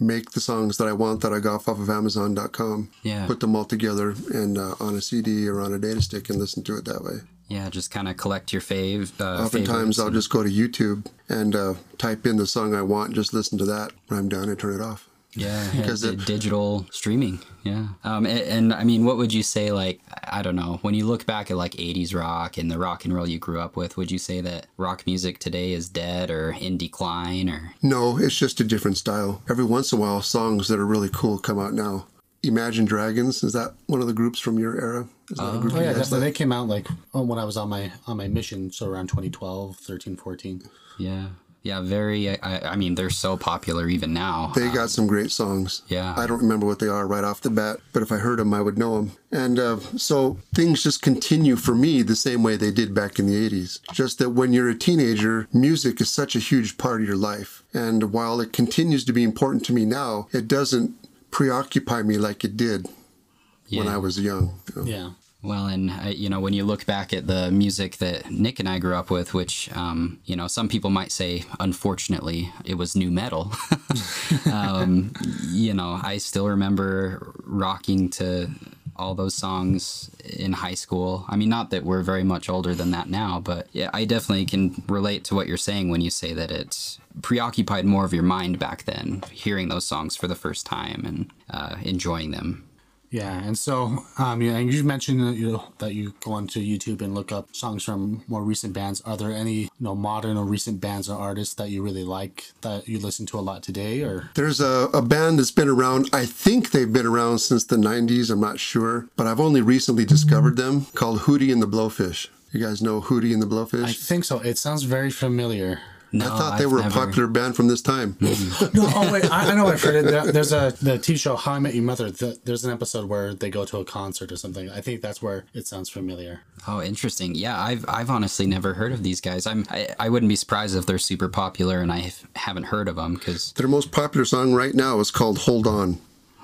make the songs that I want that I got off of Amazon.com. Yeah. Put them all together and uh, on a CD or on a data stick and listen to it that way. Yeah, just kind of collect your fave. Uh, Oftentimes I'll and- just go to YouTube and uh, type in the song I want, just listen to that. When I'm done, and turn it off. Yeah, Because because it- digital streaming. Yeah. Um, and, and I mean, what would you say? Like, I don't know. When you look back at like '80s rock and the rock and roll you grew up with, would you say that rock music today is dead or in decline? Or No, it's just a different style. Every once in a while, songs that are really cool come out now. Imagine Dragons is that one of the groups from your era? Is that a group Oh yeah, definitely. They came out like oh, when I was on my on my mission, so around 2012, 13, 14. yeah, yeah, very. I, I mean, they're so popular even now. They got some great songs. Yeah. I don't remember what they are right off the bat, but if I heard them, I would know them. And uh, so things just continue for me the same way they did back in the 80s. Just that when you're a teenager, music is such a huge part of your life. And while it continues to be important to me now, it doesn't preoccupy me like it did when I was young. you know. Yeah. Well, and uh, you know, when you look back at the music that Nick and I grew up with, which um, you know, some people might say, unfortunately, it was new metal. um, you know, I still remember rocking to all those songs in high school. I mean, not that we're very much older than that now, but yeah, I definitely can relate to what you're saying when you say that it preoccupied more of your mind back then, hearing those songs for the first time and uh, enjoying them. Yeah, and so um, yeah, and you mentioned that you know, that you go onto YouTube and look up songs from more recent bands. Are there any you know modern or recent bands or artists that you really like that you listen to a lot today? Or There's a, a band that's been around, I think they've been around since the 90s, I'm not sure, but I've only recently discovered them called Hootie and the Blowfish. You guys know Hootie and the Blowfish? I think so. It sounds very familiar. No, I thought they I've were never- a popular band from this time. No, oh wait, I, I know I've heard it. There's a the TV show How I Met Your Mother. The, there's an episode where they go to a concert or something. I think that's where it sounds familiar. Oh, interesting. Yeah, I've I've honestly never heard of these guys. I'm I, I wouldn't be surprised if they're super popular and I haven't heard of them because Their most popular song right now is called Hold On.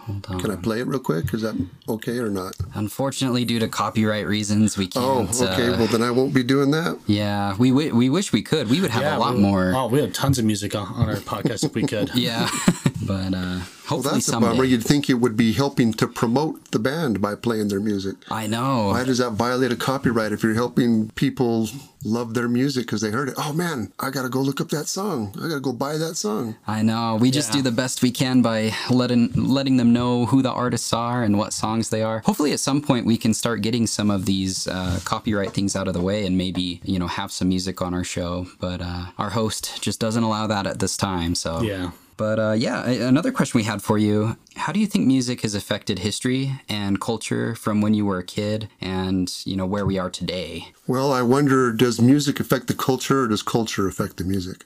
Hold on. Can I play it real quick? Is that okay or not? Unfortunately, due to copyright reasons, we Oh, can't. Oh, okay. uh, well, then I won't be doing that. yeah, we wi- we wish we could. We would have a lot we, more. Oh, we have tons of music on, on our podcast if we could. Yeah, but uh, Well, hopefully that's a bummer. You'd think it would be helping to promote the band by playing their music. I know. Why does that violate a copyright if you're helping people love their music because they heard it? Oh man, I gotta go look up that song. I gotta go buy that song. I know. We just do the best we can by letting letting them know who the artists are and what songs they are. Hopefully, at some point, we can start getting some of these uh, copyright things out of the way and maybe you know have some music on our show. But uh, our host just doesn't allow that at this time. So Yeah. But uh, yeah, another question we had for you: How do you think music has affected history and culture from when you were a kid and you know where we are today? Well, I wonder, does music affect the culture or does culture affect the music?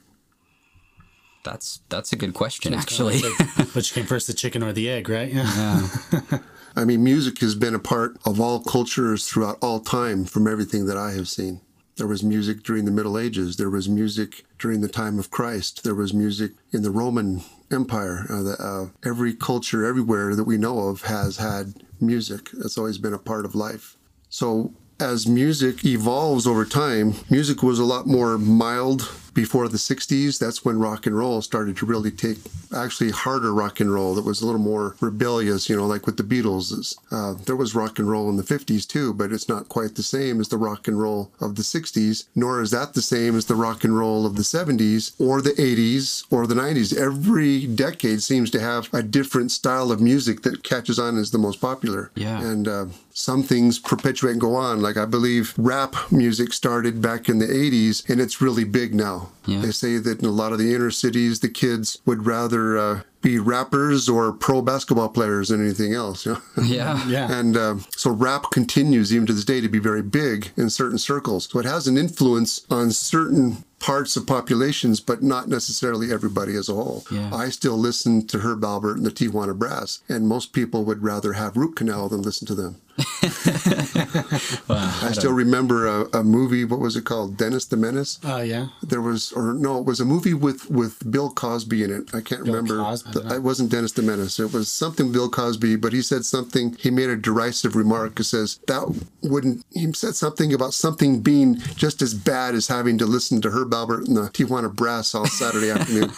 That's that's a good question, actually. It's like, which came first, the chicken or the egg, right? Yeah. I mean, music has been a part of all cultures throughout all time from everything that I have seen. There was music during the Middle Ages. There was music during the time of Christ. There was music in the Roman Empire. Uh, the, uh, every culture everywhere that we know of has had music. That's always been a part of life. So as music evolves over time, music was a lot more mild before the 60s. That's when rock and roll started to really take actually harder rock and roll that was a little more rebellious, you know, like with the Beatles. Uh, there was rock and roll in the 50s too, but it's not quite the same as the rock and roll of the 60s, nor is that the same as the rock and roll of the 70s or the 80s or the 90s. Every decade seems to have a different style of music that catches on as the most popular. Yeah. And uh, some things perpetuate and go on. Like I believe rap music started back in the 80s and it's really big now. Yeah. They say that in a lot of the inner cities, the kids would rather uh, be rappers or pro basketball players than anything else. You know? yeah. Yeah. And uh, so rap continues even to this day to be very big in certain circles. So it has an influence on certain parts of populations, but not necessarily everybody as a whole. Yeah. I still listen to Herb Alpert and the Tijuana Brass, and most people would rather have Root Canal than listen to them. I still remember a, a movie. What was it called? Dennis the Menace. Oh, yeah. There was, or no, it was a movie with with Bill Cosby in it. I can't Bill remember. Cosby? The- don't it wasn't Dennis the Menace. It was something Bill Cosby, but he said something. He made a derisive remark. It says that wouldn't. He said something about something being just as bad as having to listen to Herb Alpert and the Tijuana Brass all Saturday afternoon.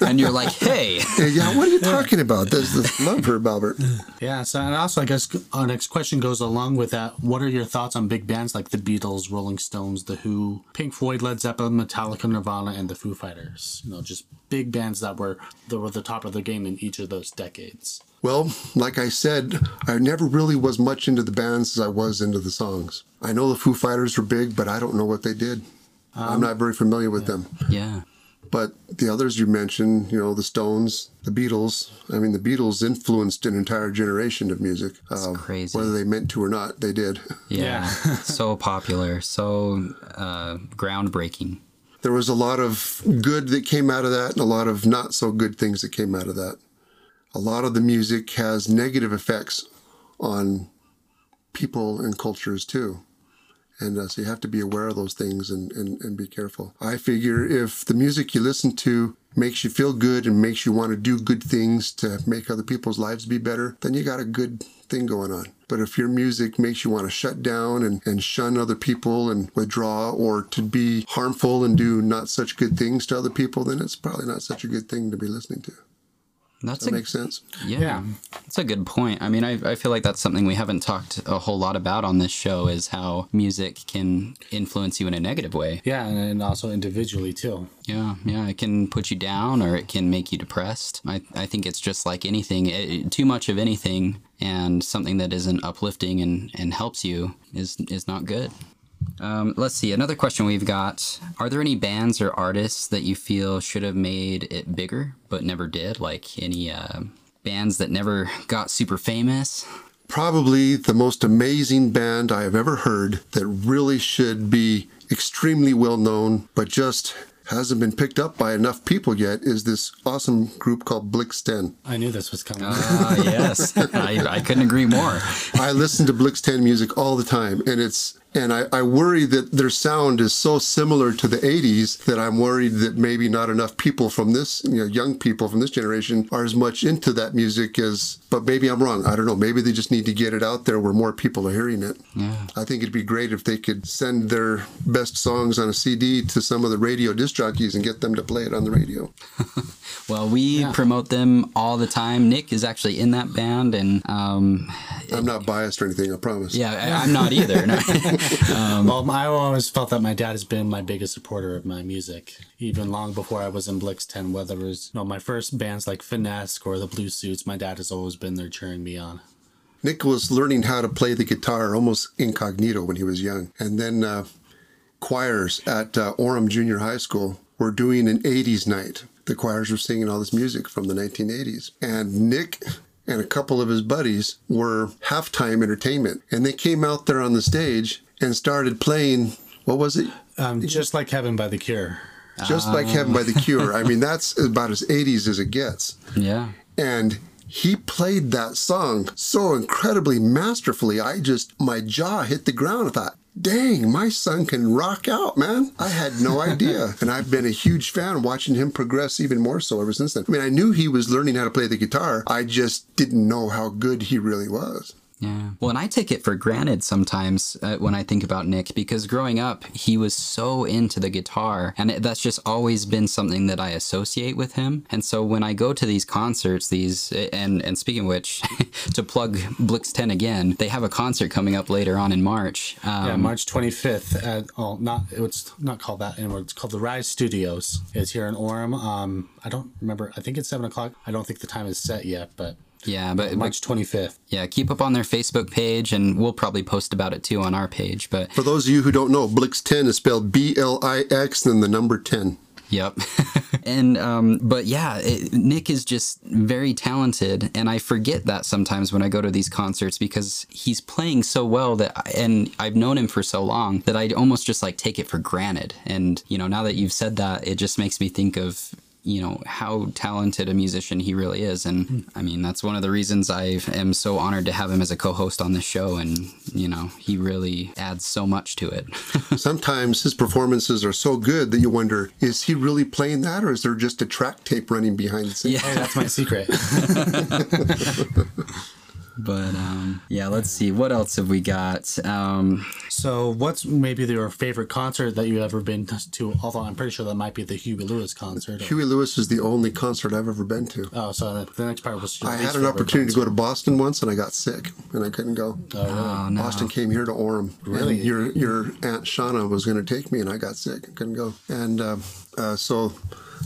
and you're like, hey. yeah, what are you talking about? There's this love her, Albert. Yeah, so and also I guess uh, our next question goes along with that. What are your thoughts on big bands like the Beatles, Rolling Stones, The Who, Pink Floyd, Led Zeppelin, Metallica, Nirvana, and the Foo Fighters? You know, just big bands that were that were the top of the game in each of those decades. Well, like I said, I never really was much into the bands as I was into the songs. I know the Foo Fighters were big, but I don't know what they did. I'm um, not very familiar with them. Yeah. But the others you mentioned, you know, the Stones, the Beatles. I mean, the Beatles influenced an entire generation of music. That's Uh, crazy. Whether they meant to or not, they did. Yeah. so popular, so uh, groundbreaking. There was a lot of good that came out of that and a lot of not so good things that came out of that. A lot of the music has negative effects on people and cultures too. And uh, so you have to be aware of those things and, and, and be careful. I figure if the music you listen to makes you feel good and makes you want to do good things to make other people's lives be better, then you got a good thing going on. But if your music makes you want to shut down and, and shun other people and withdraw or to be harmful and do not such good things to other people, then it's probably not such a good thing to be listening to. That's Does that a, make sense? yeah, That's a good point. I mean, I, I feel like that's something we haven't talked a whole lot about on this show is how music can influence you in a negative way. Yeah, and, and also individually too. Yeah, yeah, it can put you down or it can make you depressed. I, I think it's just like anything, it, too much of anything and something that isn't uplifting and, and helps you is is not good. Um, let's see, another question we've got. Are there any bands or artists that you feel should have made it bigger but never did? Like any uh, bands that never got super famous? Probably the most amazing band I have ever heard that really should be extremely well known, but just hasn't been picked up by enough people yet is this awesome group called Blix 10. I knew this was coming. Ah, yes. I, I couldn't agree more. I listen to Blix 10 music all the time, and it's and I, I worry that their sound is so similar to the 80s that I'm worried that maybe not enough people from this, you know, young people from this generation are as much into that music as, but maybe I'm wrong. I don't know. Maybe they just need to get it out there where more people are hearing it. Yeah. I think it'd be great if they could send their best songs on a CD to some of the radio disc jockeys and get them to play it on the radio. Well, we promote them all the time. Nick is actually in that band, and um, I'm not biased or anything, I promise. yeah, I, I'm not either. No. Well, I always felt that my dad has been my biggest supporter of my music, even long before I was in Blix 10. Whether it was you know, my first bands like Finesse or the Blue Suits, my dad has always been there cheering me on. Nick was learning how to play the guitar almost incognito when he was young. And then uh, choirs at uh, Orem Junior High School were doing an 80s night. The choirs were singing all this music from the 1980s. And Nick and a couple of his buddies were halftime entertainment. And they came out there on the stage and started playing, what was it? Um, just like Heaven by the Cure. Just like Heaven by the Cure. I mean, that's about as 80s as it gets. yeah. and he played that song so incredibly masterfully. I just, my jaw hit the ground. I thought, dang, my son can rock out, man. I had no idea. and I've been a huge fan watching him progress even more so ever since then. I mean, I knew he was learning how to play the guitar, I just didn't know how good he really was. Yeah. Well, and I take it for granted sometimes uh, when I think about Nick because growing up, he was so into the guitar, and it, that's just always been something that I associate with him. And so when I go to these concerts, these and and speaking of which, to plug Blix Ten again, they have a concert coming up later on in March. Um, Yeah, March 25th at oh not it's not called that anymore. It's called the Rise Studios. It's here in Orem. Um, I don't remember. I think it's seven o'clock. I don't think the time is set yet, but yeah, but, March 25th. yeah, keep up on their Facebook page, and we'll probably post about it too on our page. But For those of you who don't know, Blix 10 is spelled B L I X, then the number 10. Yep. and um, but yeah, it, Nick is just very talented, and I forget that sometimes when I go to these concerts because he's playing so well that, I, and I've known him for so long that I almost just like take it for granted. And you know, now that you've said that, it just makes me think of you know how talented a musician he really is. And hmm. i mean that's one of the reasons i am so honored to have him as a co-host on this show. And you know he really adds so much to it. Sometimes his performances are so good that you wonder, is he really playing that or is there just a track tape running behind the scenes? Hey, oh, that's my secret. But um, yeah, let's see. What else have we got? Um, So, what's maybe your favorite concert that you've ever been to? Although I'm pretty sure that might be the Huey Lewis concert. or- Huey Lewis is the only concert I've ever been to. Oh, so the- the next part was. your I had an favorite opportunity to go to Boston once, and I got sick, and I couldn't go. oh no. Boston came here to Orem. Really? And your your aunt Shauna was going to take me, and I got sick. I couldn't go. And uh, uh, so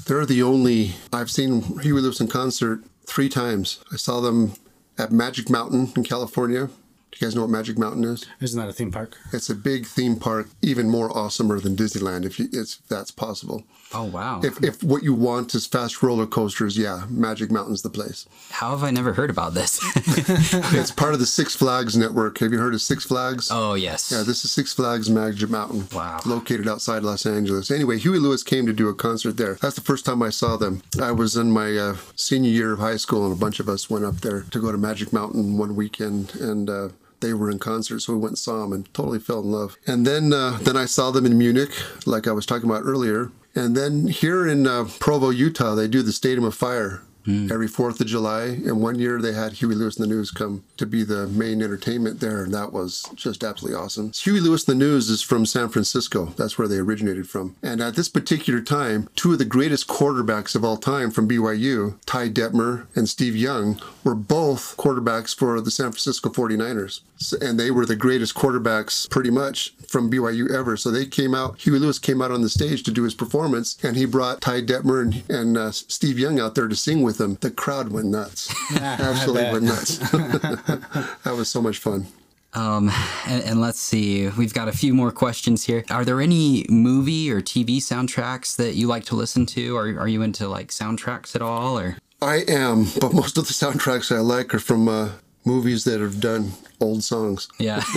they're the only I've seen Huey Lewis in concert three times. I saw them at Magic Mountain in California. Do you guys know what Magic Mountain is? Isn't that a theme park? It's a big theme park, even more awesomer than Disneyland, if, you, if that's possible. Oh wow. If, if what you want is fast roller coasters, yeah, Magic Mountain's the place. How have I never heard about this? It's part of the Six Flags network. Have you heard of Six Flags? oh yes. Yeah, this is Six Flags Magic Mountain. Wow. Located outside Los Angeles. Anyway, Huey Lewis came to do a concert there. That's the first time I saw them. I was in my uh, senior year of high school, and a bunch of us went up there to go to Magic Mountain one weekend, and uh, they were in concert, so we went and saw them and totally fell in love. And then, uh, then I saw them in Munich, like I was talking about earlier. And then here in uh, Provo, Utah, they do the Stadium of Fire every 4th of July. And one year they had Huey Lewis and the News come to be the main entertainment there. And that was just absolutely awesome. Huey Lewis and the News is from San Francisco. That's where they originated from. And at this particular time, two of the greatest quarterbacks of all time from BYU, Ty Detmer and Steve Young, were both quarterbacks for the San Francisco 49ers. And they were the greatest quarterbacks pretty much from BYU ever. So they came out, Huey Lewis came out on the stage to do his performance, and he brought Ty Detmer and, and uh, Steve Young out there to sing with him. The crowd went nuts. Absolutely went nuts. that was so much fun. Um, and, and let's see, we've got a few more questions here. Are there any movie or TV soundtracks that you like to listen to? Are, are you into like soundtracks at all? Or I am, but most of the soundtracks I like are from uh, movies that have done old songs. yeah,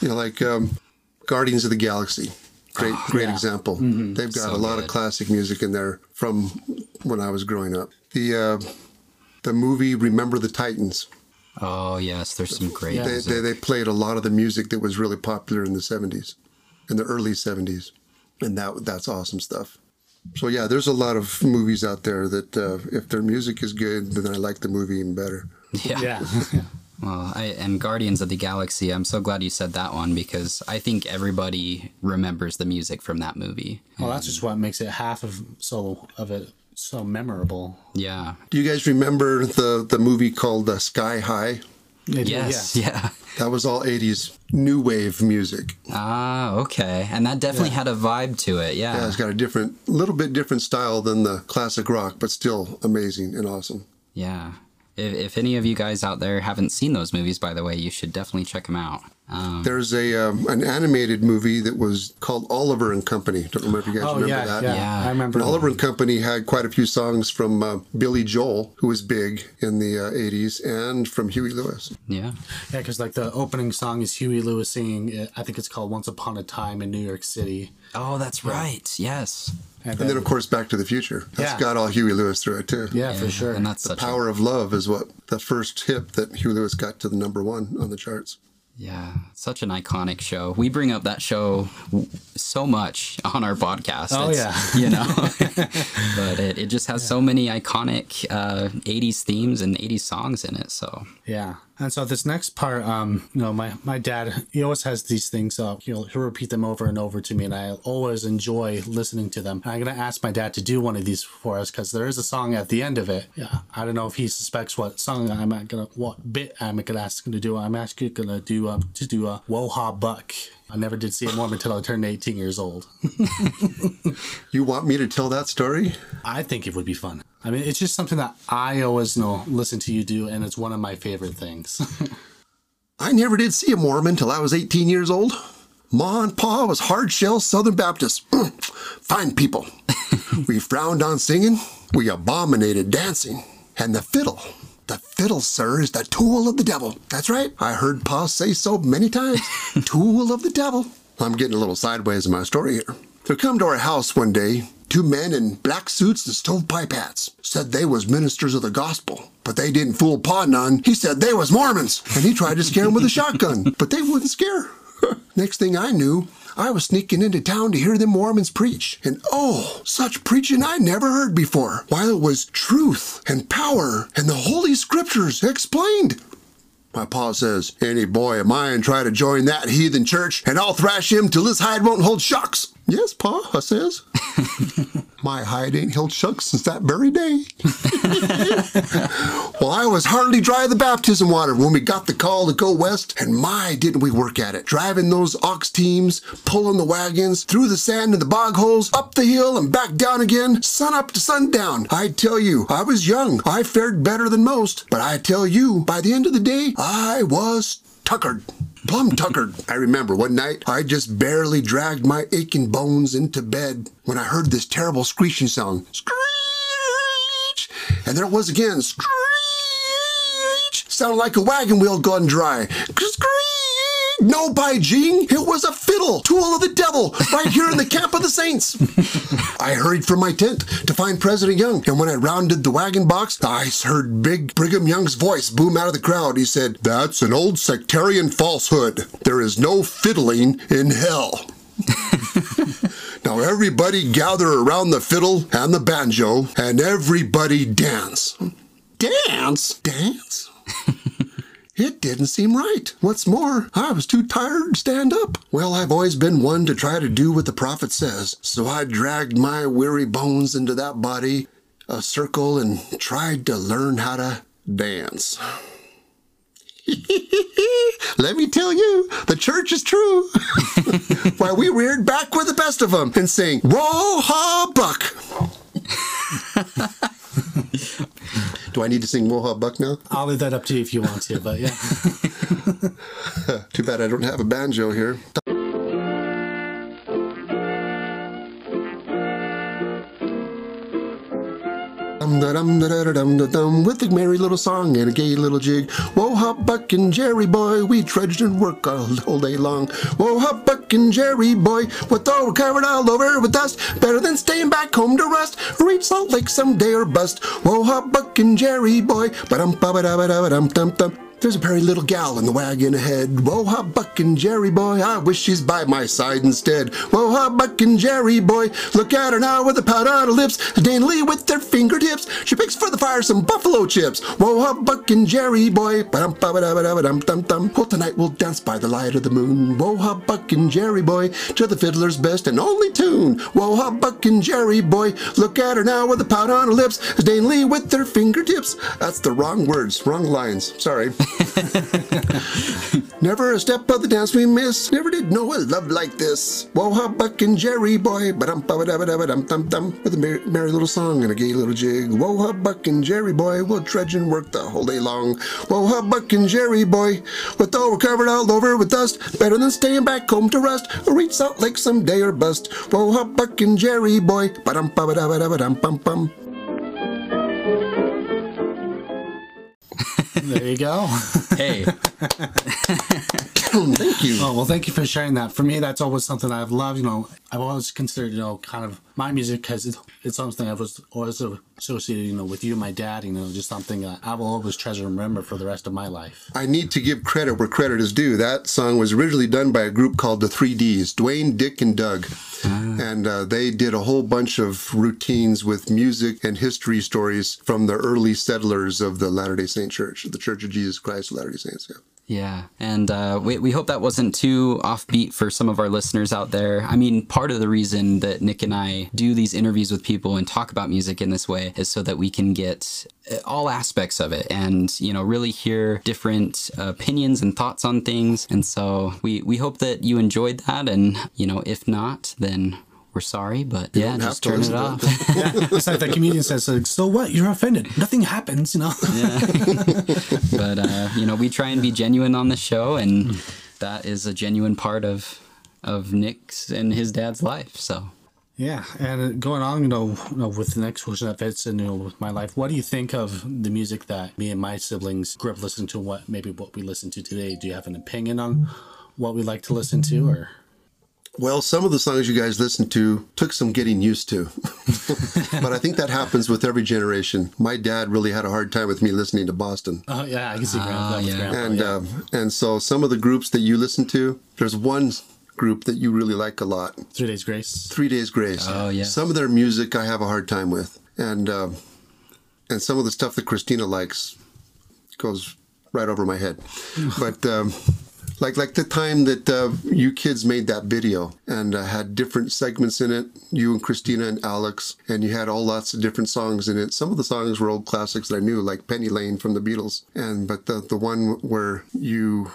You know, like um, Guardians of the Galaxy. Great, great example. They've got So a lot good. of classic music in there from when I was growing up. The uh, the movie Remember the Titans. oh yes, there's some great. Yeah. They, music. they, they played a lot of the music that was really popular in the 70s, in the early 70s. And that that's awesome stuff. So, yeah, there's a lot of movies out there that uh, if their music is good, then I like the movie even better. yeah. Yeah. Well, I, and Guardians of the Galaxy, I'm so glad you said that one because I think everybody remembers the music from that movie. well, that's just what makes it half of so of it so memorable. Yeah. Do you guys remember the, the movie called uh, Sky High? Yes. Yeah. That was all 80s new wave music. Ah, okay. And that definitely had a vibe to it. Yeah. Yeah, it's got a different, little bit different style than the classic rock, but still amazing and awesome. Yeah. If, if any of you guys out there haven't seen those movies, by the way, you should definitely check them out. Um, There's a um, an animated movie that was called Oliver and Company. Don't remember if you guys Oh remember yeah, that. yeah, Yeah. I remember. And Oliver and Company had quite a few songs from uh, Billy Joel, who was big in the uh, 80s, and from Huey Lewis. yeah. Yeah, because like the opening song is Huey Lewis singing. uh, I think it's called "Once Upon a Time in New York City." Oh, that's right. Yes. And, And then, of course, Back to the Future. That's Yeah. got all Huey Lewis through it, too. yeah, for sure. And that's such a Power of Love is what the first hit that Huey Lewis got to the number one on the charts. Yeah, such an iconic show. We bring up that show so much on our podcast. Oh, It's, yeah. you know, but it, it just has so many iconic uh, '80s themes and '80s songs in it. So Yeah. And so this next part, um, you know, my, my dad, he always has these things, uh, he'll, he'll repeat them over and over to me, and I always enjoy listening to them. And I'm going to ask my dad to do one of these for us because there is a song at the end of it. Yeah. I don't know if he suspects what song I'm going to, what bit I'm going to ask him to do. I'm actually going to do, um, to do a Woha Buck. I never did see a Mormon until I turned 18 years old. You want me to tell that story? I think it would be fun. I mean, it's just something that I always know, listen to you do, and it's one of my favorite things. I never did see a Mormon till I was 18 years old. Ma and Pa was hard shell Southern Baptists. Fine people. we frowned on singing. We abominated dancing. And the fiddle. The fiddle, sir, is the tool of the devil. That's right. I heard Pa say so many times. tool of the devil. I'm getting a little sideways in my story here. There come to our house one day two men in black suits and stovepipe hats. Said they was ministers of the gospel. But they didn't fool Pa none. He said they was Mormons. And he tried to scare 'em with a shotgun. But they wouldn't scare. Next thing I knew, I was sneaking into town to hear them Mormons preach. And oh, such preaching I never heard before, while it was truth and power and the Holy Scriptures explained. My pa says, Any boy of mine try to join that heathen church, and I'll thrash him till his hide won't hold shocks. Yes, pa, I says. My hide ain't held shucks since that very day. well, I was hardly dry of the baptism water when we got the call to go west, and my, didn't we work at it. Driving those ox teams, pulling the wagons, through the sand and the bog holes, up the hill and back down again, sun up to sundown. I tell you, I was young. I fared better than most, but I tell you, by the end of the day, I was tuckered. Plum tuckered. I remember one night I just barely dragged my aching bones into bed when I heard this terrible screeching sound. Screech! And there it was again. Screech! Sounded like a wagon wheel gone dry. Screech! No, by Jing, it was a fiddle, tool of the devil, right here in the camp of the saints. I hurried from my tent to find President Young, and when I rounded the wagon box, I heard big Brigham Young's voice boom out of the crowd. He said, That's an old sectarian falsehood. There is no fiddling in hell. now everybody gather around the fiddle and the banjo, and everybody dance. Dance? Dance? It didn't seem right. What's more, I was too tired to stand up. Well, I've always been one to try to do what the prophet says, so I dragged my weary bones into that body, a circle, and tried to learn how to dance. Let me tell you, the church is true. Why, we reared back with the best of them and sing, Whoa, ha, buck. Do I need to sing Woha Buck now? I'll leave that up to you if you want to, but yeah. Too bad I don't have a banjo here. With a merry little song and a gay little jig. Whoa, hop, buck and Jerry boy, we trudged and worked all, all day long. Whoa, hop, buck and Jerry boy, with though we're covered all over with dust, better than staying back home to rust. Reach Salt Lake someday or bust. Whoa, hop, buck and Jerry boy, ba dum ba ba da ba da dum dum dum. There's a pretty little gal in the wagon ahead. Whoa, ha, Buck and Jerry boy, I wish she's by my side instead. Whoa, ha, Buck and Jerry boy, look at her now with a pout on her lips, daintily with their fingertips. She picks for the fire some buffalo chips. Whoa, ha, Buck and Jerry boy, ba-dum, ba ba da ba da dum dum dum. Well, tonight we'll dance by the light of the moon. Whoa, ha, Buck and Jerry boy, to the fiddler's best and only tune. Whoa, ha, Buck and Jerry boy, look at her now with a pout on her lips, daintily with their fingertips. That's the wrong words, wrong lines. Sorry. Never a step of the dance we miss. Never did know a love like this. Whoa, ha, Buck and Jerry boy, ba dum ba da ba dum dum dum, with a merry, merry little song and a gay little jig. Whoa, ha, Buck and Jerry boy, we'll trudge and work the whole day long. Whoa, ha, Buck and Jerry boy, with though we're covered all over with dust, better than staying back home to rust or reach Salt Lake someday or bust. Whoa, ha, Buck and Jerry boy, ba dum ba da ba da ba dum bum bum. There you go. Hey, Thank you. Oh well, thank you for sharing that. For me, that's always something I've loved. You know, I've always considered, you know, kind of my music because it's, it's something I was always associated, you know, with you, and my dad. You know, just something uh, I will always treasure and remember for the rest of my life. I need to give credit where credit is due. That song was originally done by a group called the Three Ds Dwayne, Dick, and Doug. And uh, they did a whole bunch of routines with music and history stories from the early settlers of the Latter day Saint Church, the Church of Jesus Christ of Latter day Saints. Yeah. Yeah, and uh, we, we hope that wasn't too offbeat for some of our listeners out there. I mean, part of the reason that Nick and I do these interviews with people and talk about music in this way is so that we can get uh, all aspects of it and, you know, really hear different opinions and thoughts on things. And so we, we hope that you enjoyed that. And, you know, if not, then we're sorry, but yeah, just turn it off. It's like the comedian says, like, "So what? You're offended. Nothing happens." You know. but uh, you know, we try and be genuine on the show, and that is a genuine part of of Nick's and his dad's life. So Yeah, and going on, you know, you know, with the next question that fits in, you know, with my life, what do you think of the music that me and my siblings grew up listening to? What maybe what we listen to today? Do you have an opinion on what we like to listen to, or Well, some of the songs you guys listened to took some getting used to. but I think that happens with every generation. My dad really had a hard time with me listening to Boston. Oh yeah, I can see grandpa. Ah, yeah. grandpa, and yeah. um, and so some of the groups that you listen to, there's one group that you really like a lot. Three Days Grace. Three Days Grace. Oh, yes. Some of their music I have a hard time with, and um, and some of the stuff that Christina likes goes right over my head. but um, like like the time that uh, you kids made that video and uh, had different segments in it, you and Christina and Alex, and you had all lots of different songs in it. Some of the songs were old classics that I knew, like Penny Lane from the Beatles, and but the the one where you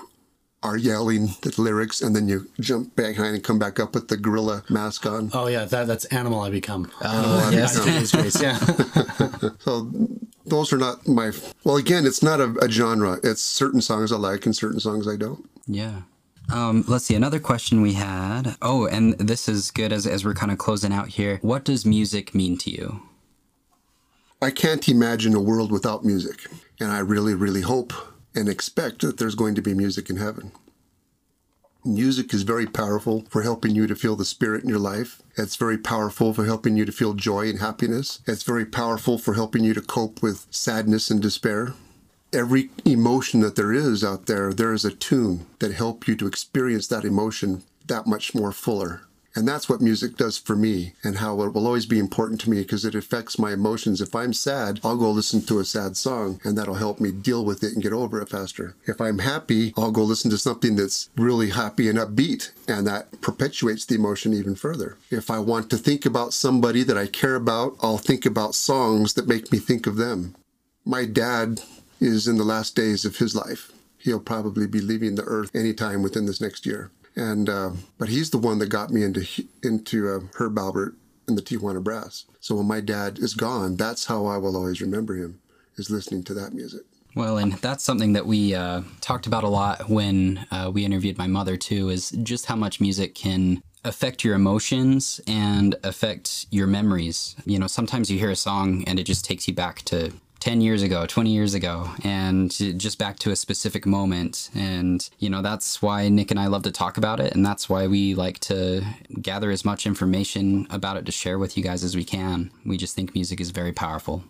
are yelling the lyrics and then you jump back behind and come back up with the gorilla mask on. Oh yeah, that that's Animal I Become. Oh, yes. Three Days Grace. Yeah. So those are not my. Well, again, it's not a, a genre. It's certain songs I like and certain songs I don't. Yeah. Um, let's see. Another question we had. Oh, and this is good as, as we're kind of closing out here. What does music mean to you? I can't imagine a world without music, and I really, really hope and expect that there's going to be music in heaven. Music is very powerful for helping you to feel the spirit in your life. It's very powerful for helping you to feel joy and happiness. It's very powerful for helping you to cope with sadness and despair. Every emotion that there is out there, there is a tune that help you to experience that emotion that much more fuller. And that's what music does for me and how it will always be important to me because it affects my emotions. If I'm sad, I'll go listen to a sad song and that'll help me deal with it and get over it faster. If I'm happy, I'll go listen to something that's really happy and upbeat and that perpetuates the emotion even further. If I want to think about somebody that I care about, I'll think about songs that make me think of them. My dad is in the last days of his life. He'll probably be leaving the earth anytime within this next year. And uh, but he's the one that got me into into uh, Herb Alpert and the Tijuana Brass. So when my dad is gone, that's how I will always remember him is listening to that music. Well, and that's something that we uh, talked about a lot when uh, we interviewed my mother too. Is just how much music can affect your emotions and affect your memories. You know, sometimes you hear a song and it just takes you back to 10 years ago, 20 years ago, and just back to a specific moment. And, you know, that's why Nick and I love to talk about it. And that's why we like to gather as much information about it to share with you guys as we can. We just think music is very powerful.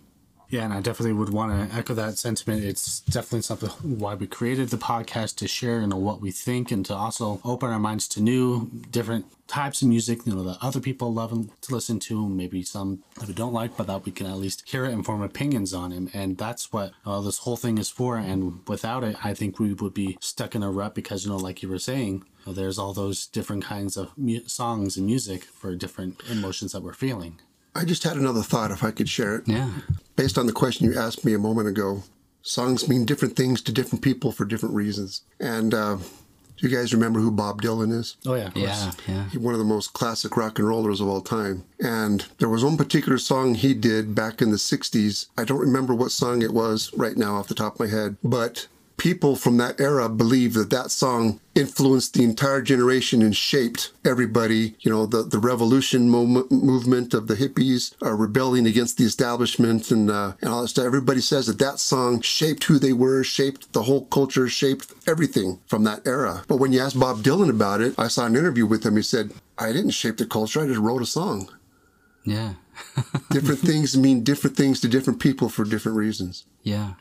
Yeah, and I definitely would want to echo that sentiment. It's definitely something why we created the podcast to share, you know, what we think and to also open our minds to new, different types of music, you know, that other people love to listen to, maybe some that we don't like, but that we can at least hear it and form opinions on it. And that's what uh, this whole thing is for. And without it, I think we would be stuck in a rut because, you know, like you were saying, there's all those different kinds of mu- songs and music for different emotions that we're feeling. I just had another thought if I could share it. Yeah. Based on the question you asked me a moment ago, songs mean different things to different people for different reasons. And uh, do you guys remember who Bob Dylan is? Oh, yeah. Yeah. Yeah. He's one of the most classic rock and rollers of all time. And there was one particular song he did back in the 60s. I don't remember what song it was right now off the top of my head, but people from that era believe that that song influenced the entire generation and shaped everybody. You know, the, the revolution moment, movement of the hippies uh, rebelling against the establishment and, uh, and all that stuff. Everybody says that that song shaped who they were, shaped the whole culture, shaped everything from that era. But when you ask Bob Dylan about it, I saw an interview with him. He said, I didn't shape the culture, I just wrote a song. Yeah. Different things mean different things to different people for different reasons. Yeah.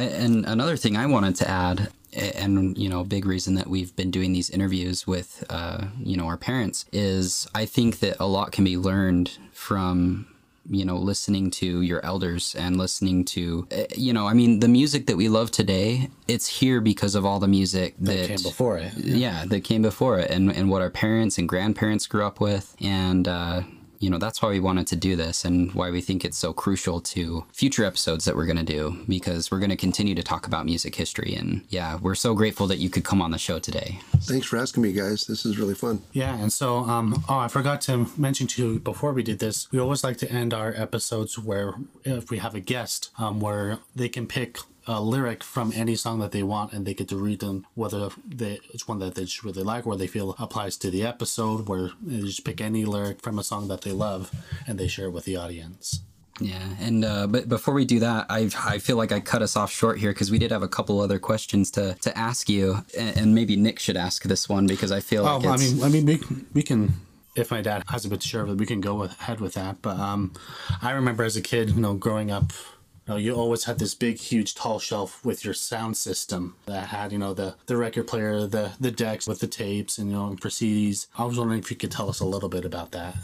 And another thing I wanted to add, and you know, a big reason that we've been doing these interviews with, uh, you know, our parents is I think that a lot can be learned from you know listening to your elders and listening to uh, you know i mean the music that we love today it's here because of all the music that, That came before it. yeah. that came before it and, and what our parents and grandparents grew up with and uh, you know that's why we wanted to do this and why we think it's so crucial to future episodes that we're going to do because we're going to continue to talk about music history and yeah we're so grateful that you could come on the show today Thanks for asking me, guys. This is really fun. Yeah, and so um oh I forgot to mention to you before we did this, we always like to end our episodes where if we have a guest, um where they can pick a lyric from any song that they want and they get to read them whether they it's one that they just really like or they feel applies to the episode where they just pick any lyric from a song that they love and they share it with the audience. Yeah, and uh, but before we do that, I I feel like I cut us off short here because we did have a couple other questions to to ask you, and, and maybe Nick should ask this one because I feel like Oh, like I mean, I mean, we, we can. If my dad has a bit to share with, we can go with, ahead with that. But um, I remember as a kid, you know, growing up, you know, you always had this big, huge, tall shelf with your sound system that had, you know, the the record player, the the decks with the tapes, and you know, for CDs. I was wondering if you could tell us a little bit about that.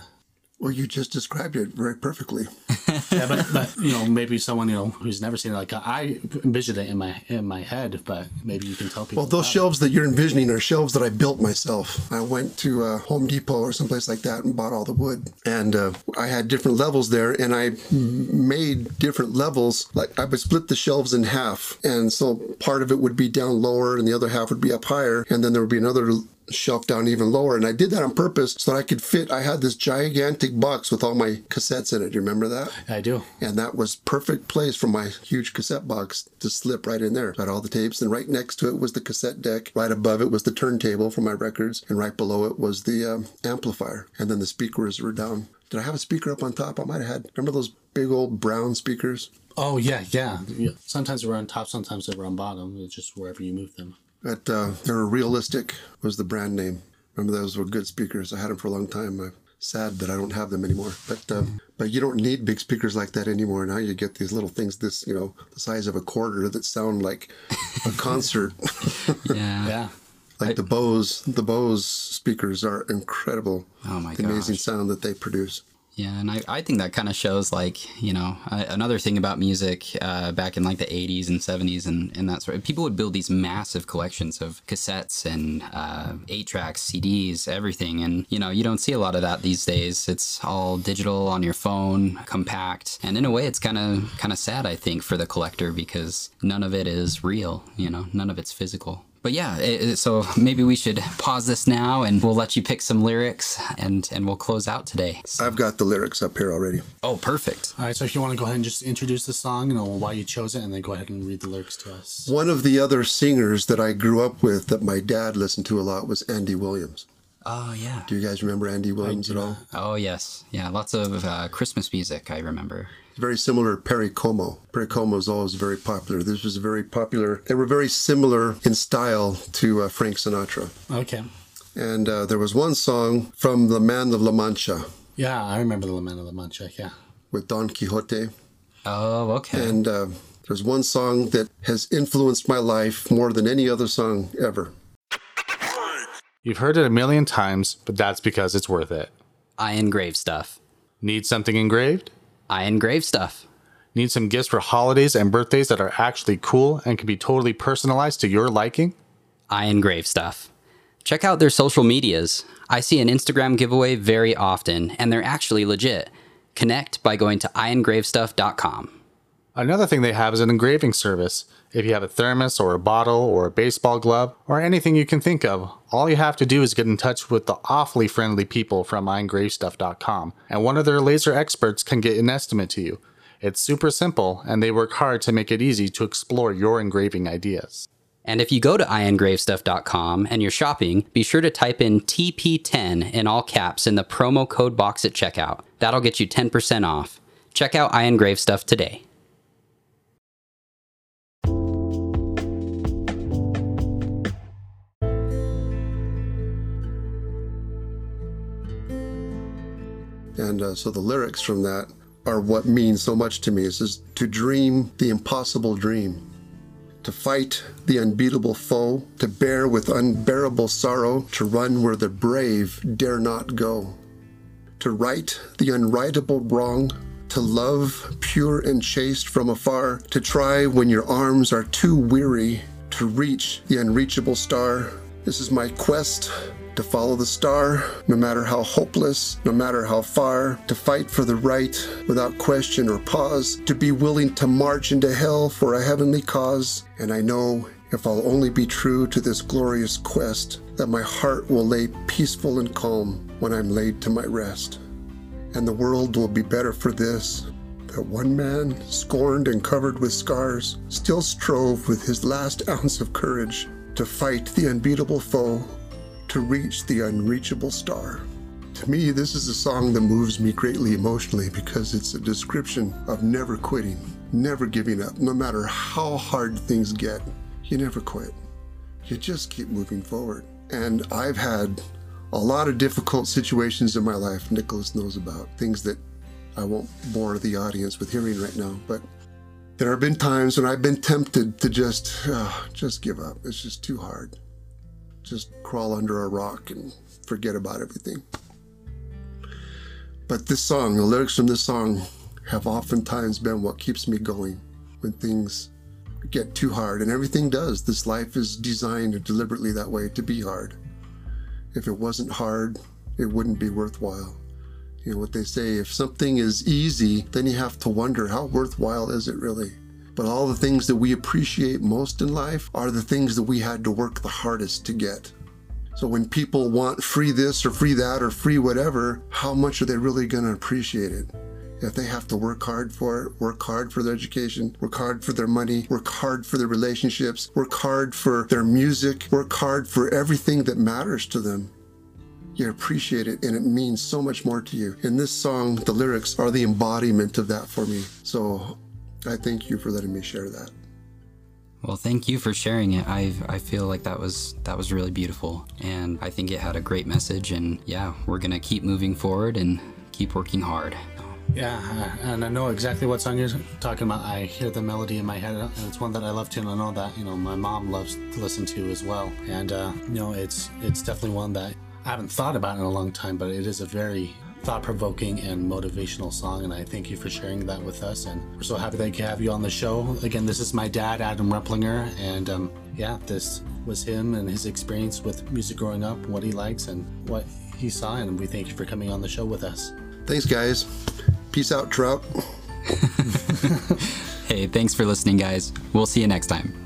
Well, you just described it very perfectly. yeah, but, but you know, maybe someone you know who's never seen it, like I envisioned it in my in my head, but maybe you can tell people. Well, those about it. shelves that you're envisioning are shelves that I built myself. I went to uh, Home Depot or someplace like that and bought all the wood. And uh, I had different levels there, and I made different levels. Like I would split the shelves in half, and so part of it would be down lower, and the other half would be up higher, and then there would be another shelf down even lower. And I did that on purpose so that I could fit. I had this gigantic box with all my cassettes in it. Do you remember that? I do. And that was perfect place for my huge cassette box to slip right in there. Got all the tapes, and right next to it was the cassette deck. Right above it was the turntable for my records, and right below it was the um, amplifier. And then the speakers were down. Did I have a speaker up on top? I might have had. Remember those big old brown speakers? Oh yeah, yeah. yeah. Sometimes they were on top, sometimes they were on bottom. It's just wherever you move them. That uh, they were realistic was the brand name. Remember those were good speakers. I had them for a long time. I'm sad that I don't have them anymore. But um, but you don't need big speakers like that anymore. Now you get these little things, this you know, the size of a quarter that sound like a concert. yeah, Yeah. like the Bose, the Bose speakers are incredible. Oh my god. the amazing sound that they produce. Yeah, and I, I think that kind of shows like you know uh, another thing about music uh, back in like the 80s and 70s and, and that sort of people would build these massive collections of cassettes and uh, 8 tracks, CDs, everything, and you know you don't see a lot of that these days. It's all digital on your phone, compact, and in a way it's kind of kind of sad I think for the collector because none of it is real. You know, none of it's physical. But yeah, it, it- so maybe we should pause this now and we'll let you pick some lyrics and and we'll close out today. I've got the lyrics up here already. Oh, perfect. All right. So if you want to go ahead and just introduce the song, and why you chose it, and then go ahead and read the lyrics to us. One of the other singers that I grew up with that my dad listened to a lot was Andy Williams. Oh yeah. Do you guys remember Andy Williams at all? Oh yes. Yeah. Lots of uh, Christmas music. I remember. Very similar to Perry Como. Perry Como is always very popular. This was very popular. They were very similar in style to uh, Frank Sinatra. Okay. And uh, there was one song from The Man of La Mancha Yeah, I remember the Man of La Mancha. Yeah. with Don Quixote. Oh okay. And uh, there's one song that has influenced my life more than any other song ever. You've heard it a million times, but that's because it's worth it. I engrave stuff. Need something engraved? I engrave stuff. Need some gifts for holidays and birthdays that are actually cool and can be totally personalized to your liking? I engrave stuff. Check out their social medias. I see an Instagram giveaway very often, and they're actually legit. Connect by going to iengravestuff.com. Another thing they have is an engraving service. If you have a thermos or a bottle or a baseball glove or anything you can think of, all you have to do is get in touch with the awfully friendly people from iengravestuff.com, and one of their laser experts can get an estimate to you. It's super simple, and they work hard to make it easy to explore your engraving ideas. And if you go to iengravestuff.com and you're shopping, be sure to type in TP10 in all caps in the promo code box at checkout. That'll get you 10% off. Check out iEngrave Stuff today. And uh, so the lyrics from that are what mean so much to me. It says, to dream the impossible dream, to fight the unbeatable foe, to bear with unbearable sorrow, to run where the brave dare not go, to right the unrightable wrong, to love pure and chaste from afar, to try when your arms are too weary, to reach the unreachable star. This is my quest to follow the star, no matter how hopeless, no matter how far, to fight for the right without question or pause, to be willing to march into hell for a heavenly cause. And I know if I'll only be true to this glorious quest, that my heart will lay peaceful and calm when I'm laid to my rest. And the world will be better for this. That one man, scorned and covered with scars, still strove with his last ounce of courage to fight the unbeatable foe, to reach the unreachable star. To me, this is a song that moves me greatly emotionally because it's a description of never quitting, never giving up. No matter how hard things get, you never quit. You just keep moving forward. And I've had a lot of difficult situations in my life, Nicholas knows about, things that I won't bore the audience with hearing right now, but there have been times when I've been tempted to just, uh, just give up. It's just too hard. Just crawl under a rock and forget about everything. But this song, the lyrics from this song, have oftentimes been what keeps me going when things get too hard, and everything does. This life is designed deliberately that way to be hard. If it wasn't hard, it wouldn't be worthwhile. You know what they say if something is easy, then you have to wonder how worthwhile is it really? But all the things that we appreciate most in life are the things that we had to work the hardest to get. So when people want free this or free that or free whatever, how much are they really going to appreciate it? If they have to work hard for it, work hard for their education, work hard for their money, work hard for their relationships, work hard for their music, work hard for everything that matters to them, you appreciate it and it means so much more to you. And this song, the lyrics are the embodiment of that for me. So I thank you for letting me share that. Well, thank you for sharing it. I I feel like that was that was really beautiful, and I think it had a great message. And yeah, we're gonna keep moving forward and keep working hard. Yeah, uh, and I know exactly what song you're talking about. I hear the melody in my head, and it's one that I love to, and I know that you know my mom loves to listen to as well. And uh, you know, it's it's definitely one that I haven't thought about in a long time, but it is a very thought provoking and motivational song. And I thank you for sharing that with us. And we're so happy that we can have you on the show. Again, this is my dad, Adam Replinger. And um, yeah, this was him and his experience with music growing up, what he likes, and what he saw. And we thank you for coming on the show with us. Thanks, guys. Peace out, Trout. hey, thanks for listening, guys. We'll see you next time.